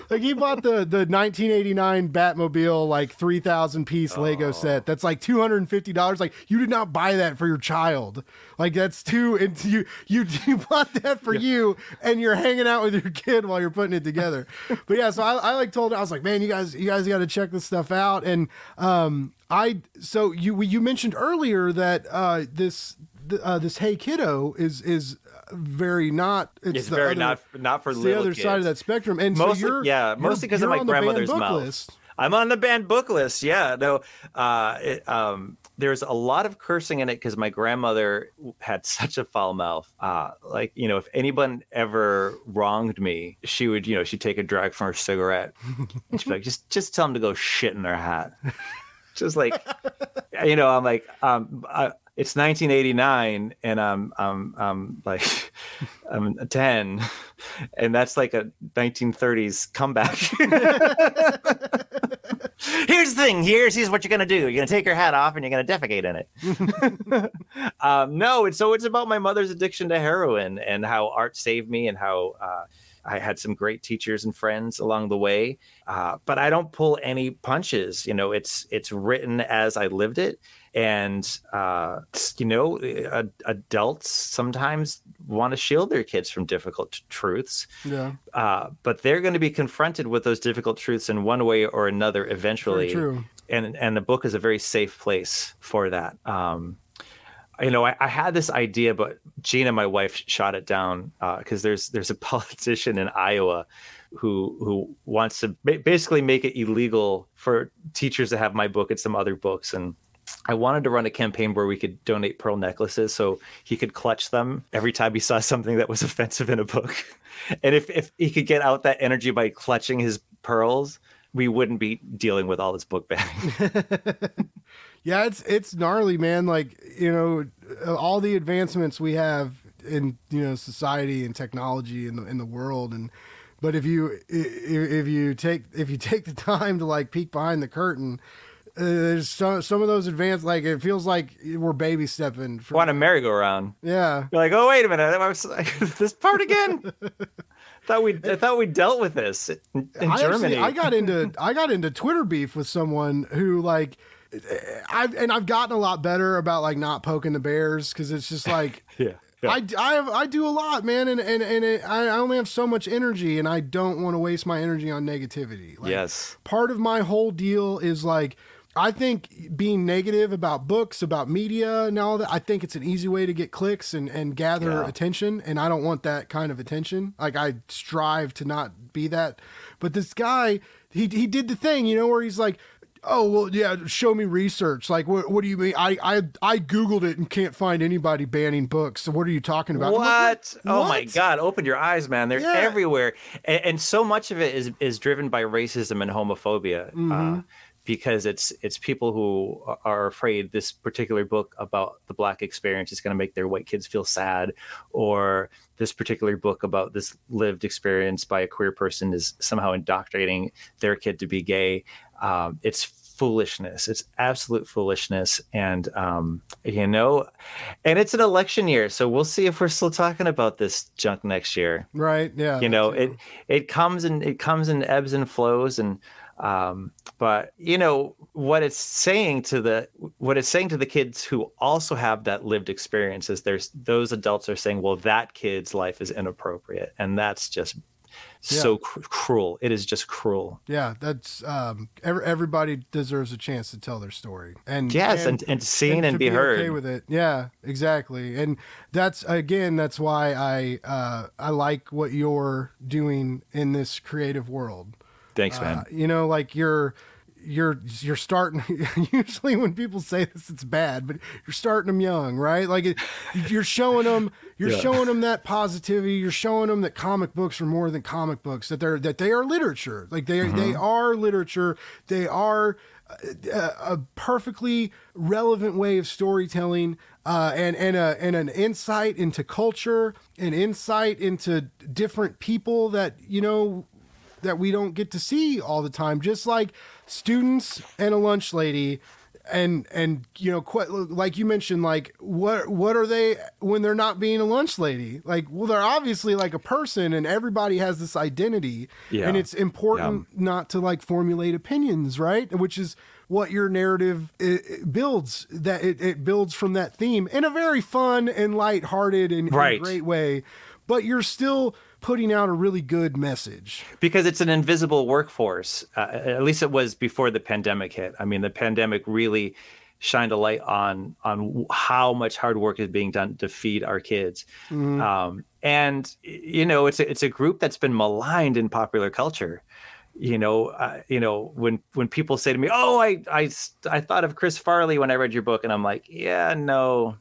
like he bought the the 1989 Batmobile like 3,000 piece oh. Lego set. That's like 250 dollars. Like you did not buy that for your child. Like that's too and [laughs] you you you bought that for yeah. you and you're hanging out with your kid while you're putting it together. [laughs] but yeah, so I, I like told I was like, man, you guys you guys got to check this stuff out. And um I so you you mentioned earlier that uh this uh, this Hey Kiddo is is very not. It's, it's very other, not not for the other kids. side of that spectrum. And mostly, so you're yeah, mostly because of my grandmother's mouth. List. I'm on the banned book list. Yeah, no, uh, it, um, there's a lot of cursing in it because my grandmother had [laughs] such a foul mouth. Uh, like you know, if anyone ever wronged me, she would you know she'd take a drag from her cigarette and [laughs] she'd be like, just just tell them to go shit in their hat. [laughs] just like you know, I'm like, um, I, it's 1989 and I'm I'm I'm like [laughs] I'm 10 and that's like a 1930s comeback. [laughs] here's the thing. Here's here's what you're gonna do. You're gonna take your hat off and you're gonna defecate in it. [laughs] um, no, it's so it's about my mother's addiction to heroin and how art saved me and how uh, I had some great teachers and friends along the way, uh, but I don't pull any punches. You know, it's it's written as I lived it, and uh, you know, adults sometimes want to shield their kids from difficult truths. Yeah, uh, but they're going to be confronted with those difficult truths in one way or another eventually. And and the book is a very safe place for that. Um, you know, I, I, had this idea, but Gina, my wife, shot it down because uh, there's there's a [laughs] politician in Iowa who who wants to ba- basically make it illegal for teachers to have my book and some other books, and I wanted to run a campaign where we could donate pearl necklaces so he could clutch them every time he saw [laughs] something that was offensive in a book, [laughs] and if if he could get out that energy by clutching his pearls, we wouldn't be dealing with all this book banning. [laughs] yeah, it's it's gnarly, man. Like you know, all the advancements we have in you know society and technology in the in the world, and but if you if you take if you take the time to like peek behind the curtain. Uh, there's some some of those advanced like it feels like we're baby stepping. For, Want a merry-go-round? Yeah. You're like, oh wait a minute, [laughs] this part again. [laughs] thought we I thought we dealt with this in, in I Germany. Actually, I got into [laughs] I got into Twitter beef with someone who like I've and I've gotten a lot better about like not poking the bears because it's just like yeah. Yeah. I, I, have, I do a lot, man, and and, and it, I only have so much energy, and I don't want to waste my energy on negativity. Like, yes, part of my whole deal is like I think being negative about books, about media, and all that. I think it's an easy way to get clicks and and gather yeah. attention, and I don't want that kind of attention. Like I strive to not be that, but this guy, he he did the thing, you know, where he's like oh well yeah show me research like what, what do you mean I, I i googled it and can't find anybody banning books so what are you talking about what, like, what? oh my god open your eyes man they're yeah. everywhere and, and, so much of it is is driven by racism and homophobia mm-hmm. uh, because it's it's people who are afraid this particular book about the black experience is going to make their white kids feel sad or this particular book about this lived experience by a queer person is somehow indoctrinating their kid to be gay um, it's foolishness. It's absolute foolishness. And, um, you know, and it's an election year. So we'll see if we're still talking about this junk next year. Right. Yeah. You know, it, it comes and it comes in ebbs and flows. And, um, but you know what it's saying to the what it's saying to the kids who also have that lived experience is there's those adults are saying well that kid's life is inappropriate and that's just yeah. so cr- cruel. It is just cruel. Yeah, that's um, every, everybody deserves a chance to tell their story, and yes, and and, and seen and, and be, be, heard. Okay with it. Yeah, exactly. And that's again, that's why I uh, I like what you're doing in this creative world. Thanks, man. Uh, you know, like you're you're you're starting [laughs] usually when people say this it's bad but you're starting them young right like it, you're showing them you're yeah. showing them that positivity you're showing them that comic books are more than comic books that they're that they are literature like they mm-hmm. they are literature they are a, a, perfectly relevant way of storytelling uh, and and a, and an insight into culture an insight into different people that you know that we don't get to see all the time just like students and a lunch lady and and you know quite like you mentioned like what what are they when they're not being a lunch lady like well they're obviously like a person and everybody has this identity yeah. and it's important yeah. not to like formulate opinions right which is what your narrative it, it builds that it, it, builds from that theme in a very fun and light-hearted and, right. and great way but you're still putting out a really good message. Because it's an invisible workforce. Uh, at least it was before the pandemic hit. I mean, the pandemic really shined a light on on how much hard work is being done to feed our kids. Mm-hmm. Um, and you know, it's a, it's a group that's been maligned in popular culture. You know, uh, you know when when people say to me, "Oh, I I I thought of Chris Farley when I read your book," and I'm like, "Yeah, no."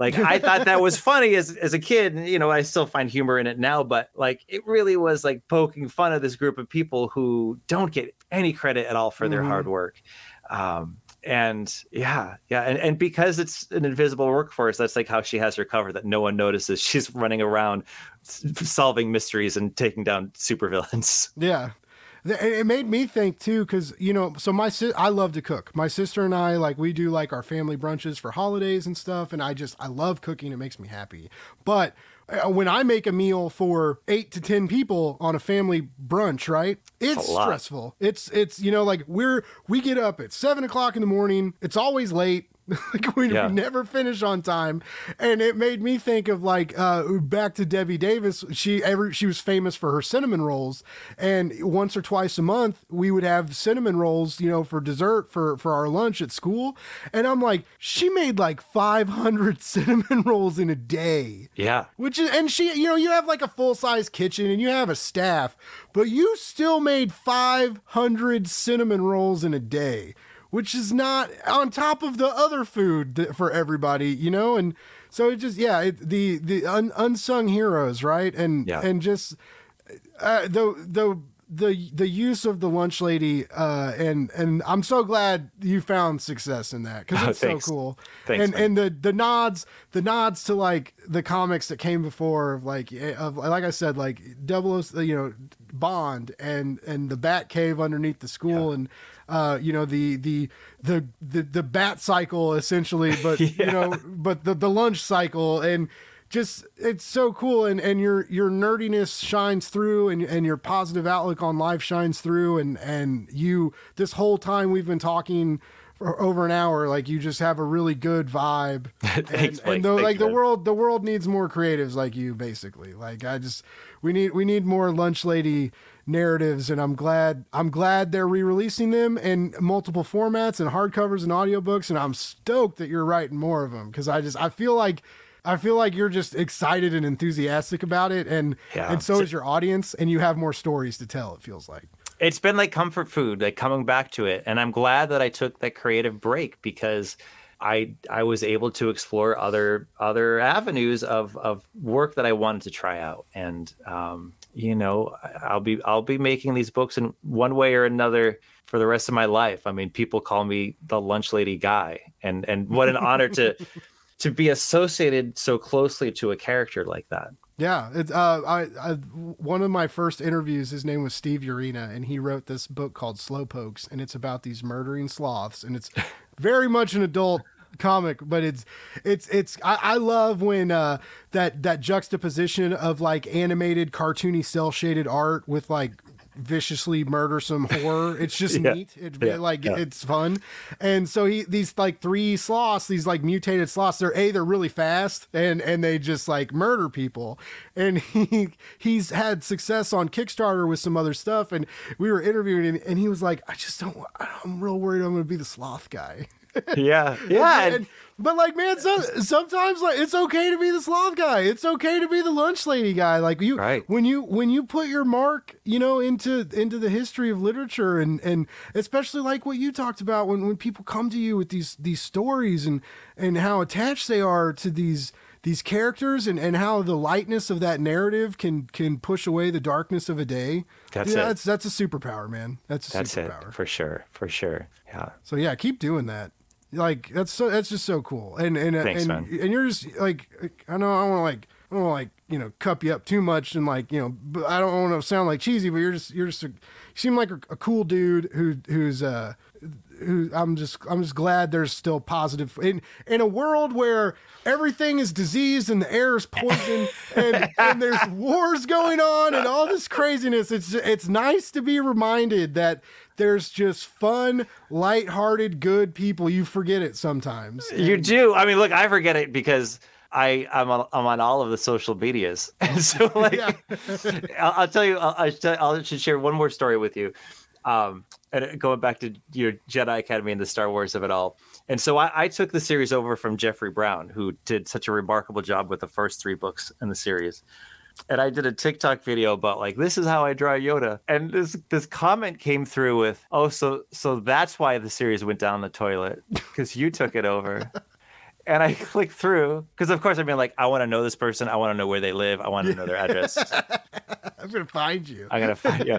Like [laughs] I thought that was funny as as a kid, and you know I still find humor in it now. But like it really was like poking fun of this group of people who don't get any credit at all for their mm-hmm. hard work. Um, and yeah, yeah, and and because it's an invisible workforce, that's like how she has her cover that no one notices. [laughs] She's running around solving mysteries and taking down supervillains. Yeah, it made me think too because you know so my si- i love to cook. My sister and i like we do like our family brunches for holidays and stuff and i just i love cooking. It makes me happy. But uh, when i make a meal for eight to ten people on a family brunch right it's stressful. It's it's you know like we're we get up at seven o'clock in the morning. It's always late [laughs] like we, yeah. we, never finish on time. And it made me think of like uh, back to debbie davis she ever she was famous for her cinnamon rolls. And once or twice a month we would have cinnamon rolls you know for dessert for for our lunch at school. And i'm like she made like 500 [laughs] cinnamon rolls in a day. Yeah. Which is and she you know you have like a full-size kitchen and you have a staff but you still made 500 cinnamon rolls in a day which is not on top of the other food for everybody, you know? And so it just, yeah, it, the, the un, unsung heroes, right? And, yeah. and just, uh, the, the, the the use of the lunch lady uh, and and I'm so glad you found success in that because [laughs] it's oh, so cool thanks, and man. and the the nods the nods to like the comics that came before like eh, of like I said like double you know Bond and and the Bat Cave underneath the school yeah. and uh, you know the the the the the bat cycle essentially, but [laughs] yeah. you know, but the the lunch cycle and just it's so cool. And and your your nerdiness shines through and and your positive outlook on life shines through. And and you this whole time we've been talking for over an hour like you just have a really good vibe. [laughs] Thanks, and, and the, like the world the world needs more creatives like you basically. Like i just we need we need more lunch lady narratives. And I'm glad I'm glad they're re-releasing them in multiple formats and hardcovers and audiobooks. And I'm stoked that you're writing more of them cuz I just I feel like I feel like you're just excited and enthusiastic about it and yeah. and so is your audience and you have more stories to tell it feels like. It's been like comfort food like coming back to it and I'm glad that I took that creative break because I I was able to explore other other avenues of of work that I wanted to try out and um you know i'll be i'll be making these books in one way or another for the rest of my life i mean people call me the lunch lady guy and and what an honor to [laughs] to be associated so closely to a character like that Yeah, it's uh, I, I one of my first interviews. His name was Steve Urena, and he wrote this book called Slowpokes, and it's about these murdering sloths, and it's [laughs] very much an adult comic, but it's it's it's I, I love when uh, that that juxtaposition of like animated, cartoony, cell shaded art with like viciously murdersome horror. It's just [laughs] Yeah. neat. It, Yeah. like Yeah. it's fun. And so he these like three sloths, these like mutated sloths, they're a they're really fast and and they just like murder people. And [laughs] he he's had success on Kickstarter with some other stuff. And we were interviewing him and he was like, I just don't I'm real worried I'm gonna be the sloth guy. Yeah, yeah. And- but like, man, so, sometimes like it's okay to be the sloth guy. It's okay to be the lunch lady guy. Like you, Right. when you when you put your mark, you know, into into the history of literature, and and especially like what you talked about when when people come to you with these these stories and and how attached they are to these these characters and and how the lightness of that narrative can can push away the darkness of a day. That's Yeah, it. That's that's a superpower, man. That's a That's it superpower. for sure, for sure. Yeah. So yeah, keep doing that. Like that's so that's just so cool. And and Thanks, and, man. and you're just like I know I want to like I don't want to like you know cup you up too much and like you know but I don't want to sound like cheesy, but you're just you're just a, you seem like a, a cool dude who who's uh who I'm just I'm just glad there's still positive in in a world where everything is diseased and the air is poison [laughs] and, and there's wars going on and all this craziness. It's it's nice to be reminded that there's just fun, lighthearted, good people. You forget it sometimes. You do. I mean, look, I forget it because I I'm on, I'm on all of the social medias, [laughs] and so [laughs] like Yeah. I'll, I'll tell you, I'll, I'll, should share one more story with you. Um, and going back to your Jedi Academy and the Star Wars of it all. And so I, I took the series over from Jeffrey Brown, who did such a remarkable job with the first three books in the series. And I did a TikTok video about like this is how I draw Yoda. And this this comment came through with, "Oh, so so that's why the series went down the toilet [laughs] because you took it over." and I clicked through because, of course, I mean, like, I want to know this person. I want to know where they live. I want to know their address. [laughs] I'm gonna find you. I'm gonna find you.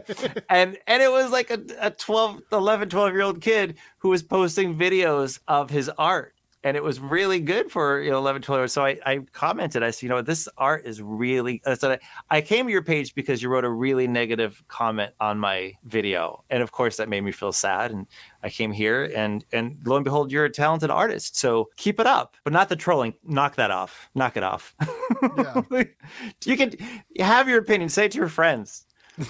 And and it was like a, a 12, 11, 12 year old kid who was posting videos of his art. And it was really good for you know 11, 12 years. So I, I commented, I said, you know, this art is really. I said, I, I came to your page because you wrote a really negative comment on my video, and of course that made me feel sad. And I came here, and and lo and behold, you're a talented artist. So keep it up, but not the trolling. Knock that off. Knock it off. Yeah. [laughs] you can have your opinion. Say it to your friends,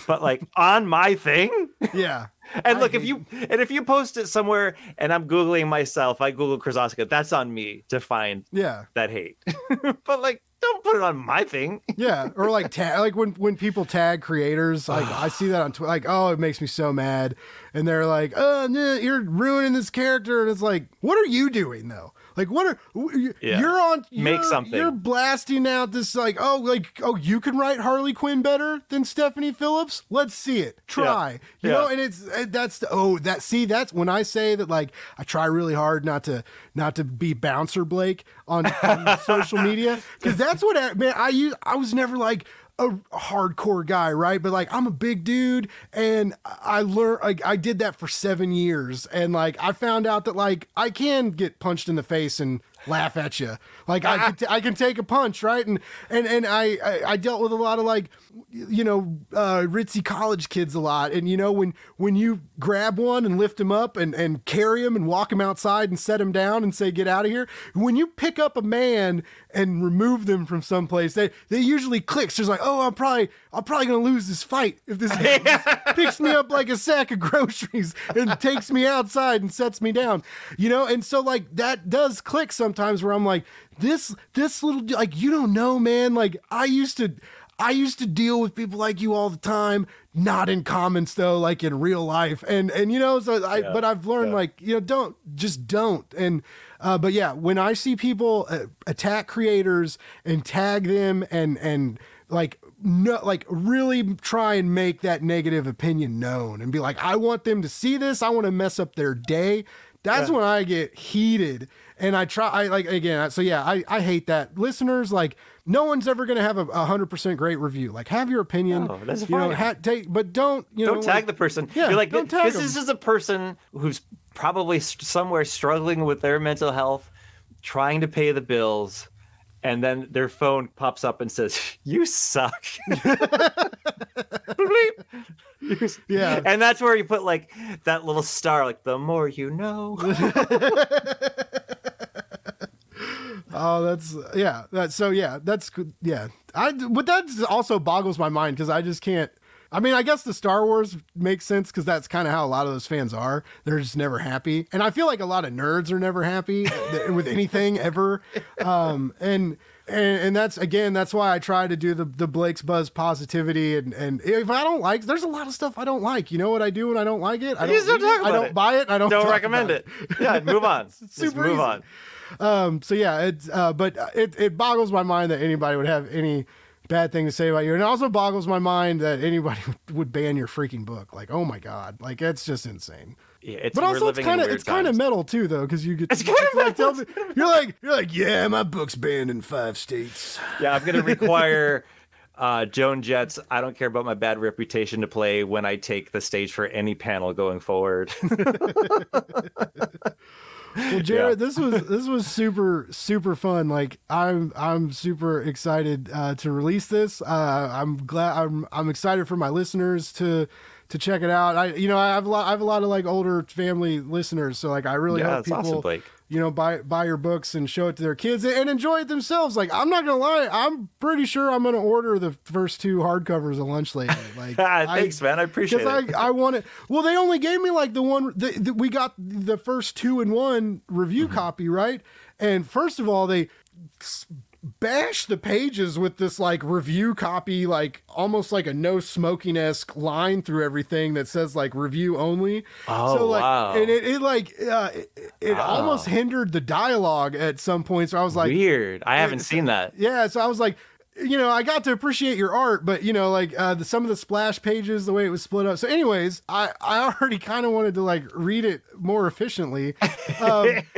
but like on my thing. Yeah. [laughs] And I look, if you and if you post it somewhere, and I'm googling myself, I Google Krosoczka. That's on me to find Yeah. that hate. [laughs] but like, don't put it on my thing. [laughs] Yeah, or like tag, like when when people tag creators, like I see that on Twitter, like oh, it makes me so mad, and they're like, oh, nah, you're ruining this character, and it's like, what are you doing though? Like, what are you- Yeah. you're on? Make you're- something. You're blasting out this like, oh, like oh, you can write Harley Quinn better than Stephanie Phillips. Let's see it. Try. You Yeah. know, and it's eh, that's the, oh that see that's when I say that like I try really hard not to not to be bouncer Blake on, on [laughs] social media because that's what I, man I use I was never like a hardcore guy right? But like I'm a big dude and I learned like I did that for seven years and like I found out that like I can get punched in the face and laugh at you like I can t- I can take a punch right? And and and I, I I dealt with a lot of like you know uh ritzy college kids a lot. And you know when when you grab one and lift him up and and carry him and walk him outside and set him down and say get out of here when you pick up a man and remove them from someplace they they usually clicks just like oh i'm probably i'm probably gonna lose this fight if this [laughs] picks me up like a sack of groceries and takes me outside and sets me down. You know? And so like that does click sometimes where i'm like this this little like you don't know man like i used to I used to deal with people like you all the time, not in comments though, like in real life. And and you know, so I Yeah, but I've learned yeah. like, you know, don't just don't. And uh but yeah, when I see people uh, attack creators and tag them and and like no like really try and make that negative opinion known and be like, I want them to see this, I want to mess up their day. That's when I get heated and I try I like again so yeah I, I hate that listeners like no one's ever gonna have a hundred percent great review like have your opinion No, that's you know ha- take but don't you Don't know tag like- the person. Yeah, You're like, don't this, tag this them. is a person who's probably somewhere struggling with their mental health, trying to pay the bills, and then their phone pops up and says, "You suck." [laughs] [laughs] Yeah. and that's where you put like that little star, like the more you know. [laughs] Oh, that's yeah. That's so yeah. That's good. Yeah. I but that also boggles my mind because I just can't. I mean, I guess the Star Wars makes sense because that's kind of how a lot of those fans are. They're just never happy, and I feel like a lot of nerds are never happy with anything ever. [laughs] Um, and and and that's again, that's why I try to do the the Blake's Buzz positivity. And and if I don't like, there's a lot of stuff I don't like. You know what I do when I don't like it? I don't read it, I don't it. buy it. I don't Don't recommend about it. Yeah, move on. [laughs] Super move easy. on. Um, so yeah, it's uh, but it it boggles my mind that anybody would have any bad thing to say about you, and it also boggles my mind that anybody [laughs] would ban your freaking book. Like, oh my god, like that's just insane. Yeah, it's, But also, it's kind of it's kind of metal too, though, because you get It's kind [laughs] of like, metal. Me, you're like you're like yeah, my book's banned in five states. Yeah, I'm gonna require [laughs] uh, Joan Jett's. I don't care about my bad reputation to play when I take the stage for any panel going forward. Well, Jarrett, this was this was super super fun. Like I'm I'm super excited uh, to release this. Uh, I'm glad I'm I'm excited for my listeners to to check it out. I you know I have a lot I have a lot of like older family listeners, so like I really Yeah, hope awesome, people Blake. You know buy buy your books and show it to their kids and enjoy it themselves. Like I'm not gonna lie, I'm pretty sure I'm gonna order the first two hardcovers of Lunch Lady. [laughs] Like I- Thanks, man. I appreciate it. I, I want it. Well, they only gave me like the one the, the, we got the first two in one review Mm-hmm. copy, right? And first of all, they bash the pages with this like review copy, like almost like a no smoking esque line through everything that says like review only. Oh, so like, wow. and it, it like uh, it, it almost hindered the dialogue at some points. Where I was like, Weird. I haven't seen that. yeah, so I was like, you know, I got to appreciate your art, but you know, like uh, the, some of the splash pages, the way it was split up. So, anyways, I I already kind of wanted to like read it more efficiently, um, [laughs]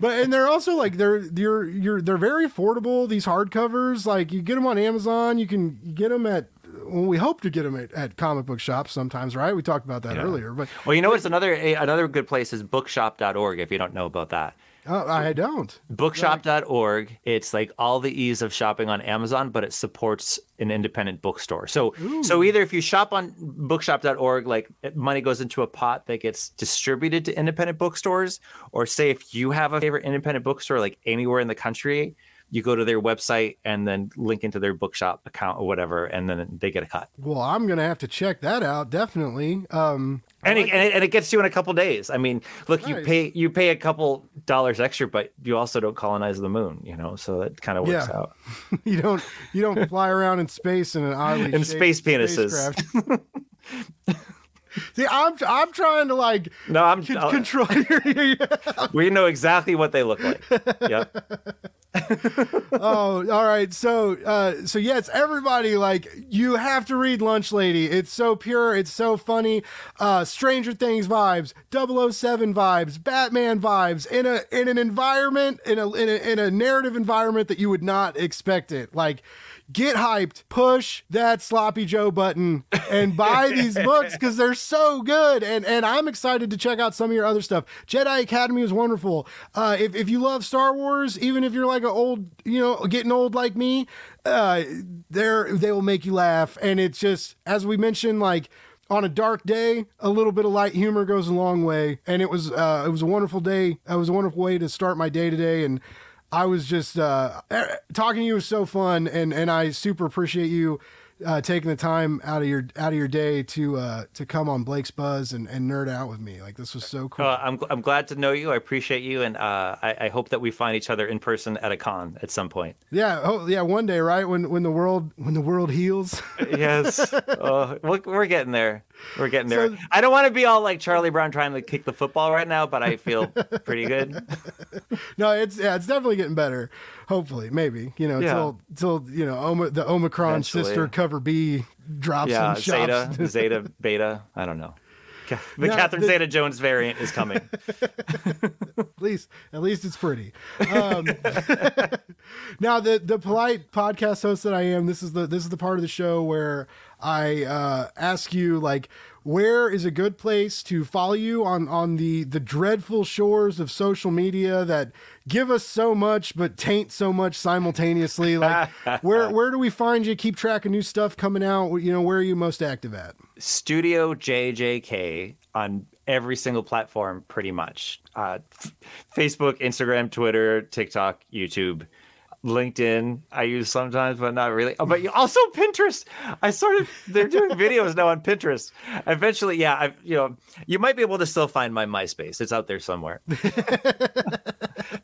but and they're also like they're you're you're they're very affordable. These hardcovers, like you get them on Amazon, you can get them at. Well, we hope to get them at, at comic book shops sometimes, right? We talked about that earlier, but Well, you know what's another another good place is bookshop.org if you don't know about that. Uh, I don't. bookshop.org it's like all the ease of shopping on amazon but it supports an independent bookstore. So so either if you shop on bookshop.org like money goes into a pot that gets distributed to independent bookstores or say if you have a favorite independent bookstore like anywhere in the country you go to their website and then link into their bookshop account or whatever and then they get a cut Well, I'm gonna have to check that out definitely. Um, and, it, and, it, and it gets you in a couple days. I mean, look, you pay you pay a couple dollars extra, but you also don't colonize the moon, you know. So that kind of works Yeah. out. [laughs] you don't you don't fly around in space in an [laughs] oddly In space penises. [laughs] See, I'm I'm trying to like No, I'm. I'll- control [laughs] your. [laughs] we know exactly what they look like. Yep. [laughs] oh, all right. So, uh, so yes, everybody like you have to read Lunch Lady. It's so pure. It's so funny. Uh, Stranger Things vibes, 007 vibes, Batman vibes in a in an environment in a in a in a narrative environment that you would not expect it. Like. Get hyped, push that sloppy Joe button, and buy [laughs] these books because they're so good. And and I'm excited to check out some of your other stuff. Jedi Academy is wonderful. Uh, if if you love Star Wars, even if you're like an old, you know, getting old like me, uh, they're they will make you laugh. And it's just as we mentioned, like on a dark day, a little bit of light humor goes a long way. And it was uh, it was a wonderful day. It was a wonderful way to start my day today. And I was just uh, eh, talking to you was so fun, and and I super appreciate you uh, taking the time out of your out of your day to uh, to come on Blake's Buzz and, and nerd out with me. Like this was so cool. Uh, I'm I'm glad to know you. I appreciate you, and uh, I, I hope that we find each other in person at a con at some point. yeah, oh yeah, one day, right when when the world when the world heals. [laughs] Yes, uh, we're, we're getting there. We're getting there. So- I don't want to be all like Charlie Brown trying to kick the football right now, but I feel pretty good. [laughs] no, it's yeah, it's definitely getting better. Hopefully, maybe you know Yeah. till till you know Oma, the Omicron Eventually. sister cover B drops Yeah, some Zeta, shops. [laughs] Zeta, Beta. I don't know. The Yeah, Catherine the- Zeta Jones variant is coming. [laughs] at least at least it's pretty. Um, [laughs] now the the polite podcast host that I am, this is the this is the part of the show where I uh, ask you like where is a good place to follow you on on the the dreadful shores of social media that give us so much but taint so much simultaneously? [laughs] Like, where where do we find you? Keep track of new stuff coming out. You know, where are you most active at? Studio JJK on every single platform, pretty much. Uh, f- Facebook, Instagram, Twitter, TikTok, YouTube. LinkedIn I use sometimes, but not really. Oh, but you, also Pinterest. I started. They're doing videos now on Pinterest. Eventually, yeah. I you know you might be able to still find my MySpace. It's out there somewhere. [laughs]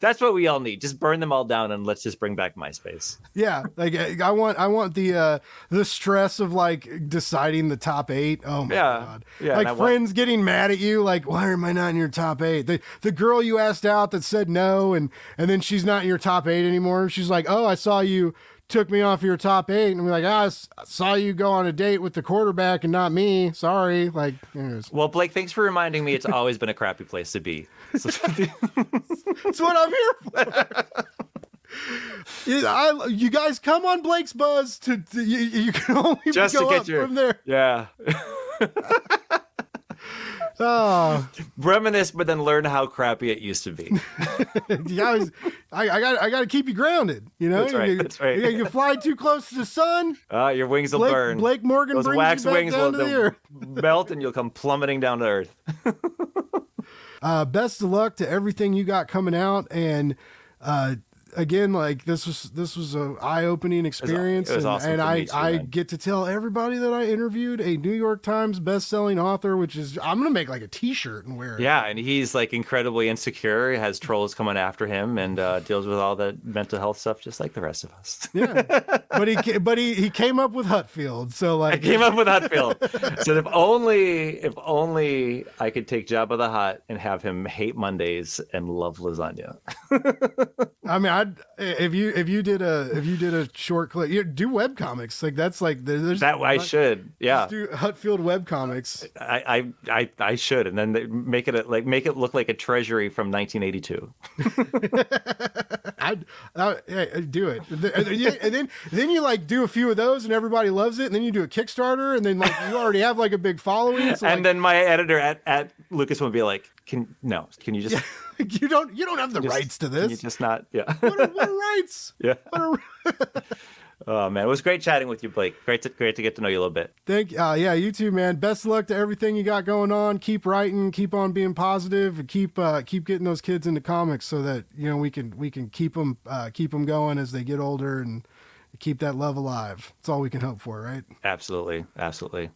That's what we all need. Just burn them all down and let's just bring back MySpace. Yeah, like I want I want the uh the stress of like deciding the top eight. Oh my Yeah, god. yeah, like I want- friends getting mad at you, like, why am I not in your top eight? The the girl you asked out that said no and and then she's not in your top eight anymore. She's like, Oh, I saw you took me off your top eight and we're like, ah, I s- saw you go on a date with the quarterback and not me. Sorry. Like anyways. Well, Blake, thanks for reminding me. It's always been a crappy place to be. [laughs] So- That's what I'm here for. I, you guys come on Blake's Buzz to, to you, you can only just go to get up your from there. yeah. [laughs] Oh, Reminisce, but then learn how crappy it used to be. [laughs] you guys, I, I got I got to keep you grounded. You know, That's right, You, that's right. You, you fly too close to the sun. Uh, your wings will Blake, burn. Blake Morgan Those brings wax you back wings down will to the [laughs] melt, and you'll come plummeting down to earth. [laughs] Uh, best of luck to everything you got coming out, and uh, again, like this was this was a eye opening experience, it was and, awesome and I too, I get to tell everybody that I interviewed a New York Times best selling author, which is I'm gonna make like a T-shirt and wear it. Yeah, and he's like incredibly insecure. He has trolls coming after him, and uh, deals with all the mental health stuff, just like the rest of us. yeah. [laughs] but he but he he came up with Hutfield, so like I came up with Hutfield. [laughs] so if only, if only I could take Jabba the Hutt and have him hate Mondays and love lasagna. [laughs] I mean, I'd if you if you did a if you did a short clip, you do web comics like that's like there's That I should, yeah. do Hutfield web comics. I, I, I, I should, and then make it a, like make it look like a treasury from 1982. [laughs] I'd, I, yeah, do it, and then, and then then you like do a few of those, and everybody loves it, and then you do a Kickstarter, and then like you already have like a big following. So, and like, then my editor at, at Lucas would be like, "Can no? Can you just, [laughs] you don't you don't have the just- rights to this. just not? Yeah, What are, what are [laughs] rights? yeah. What are, [laughs] Oh man, it was great chatting with you, Blake. Great to great to get to know you a little bit. Thank uh yeah, you too, man. Best of luck to everything you got going on. Keep writing, keep on being positive, and keep uh keep getting those kids into comics so that you know we can we can keep them uh keep them going as they get older and keep that love alive. That's all we can hope for, right? Absolutely, absolutely.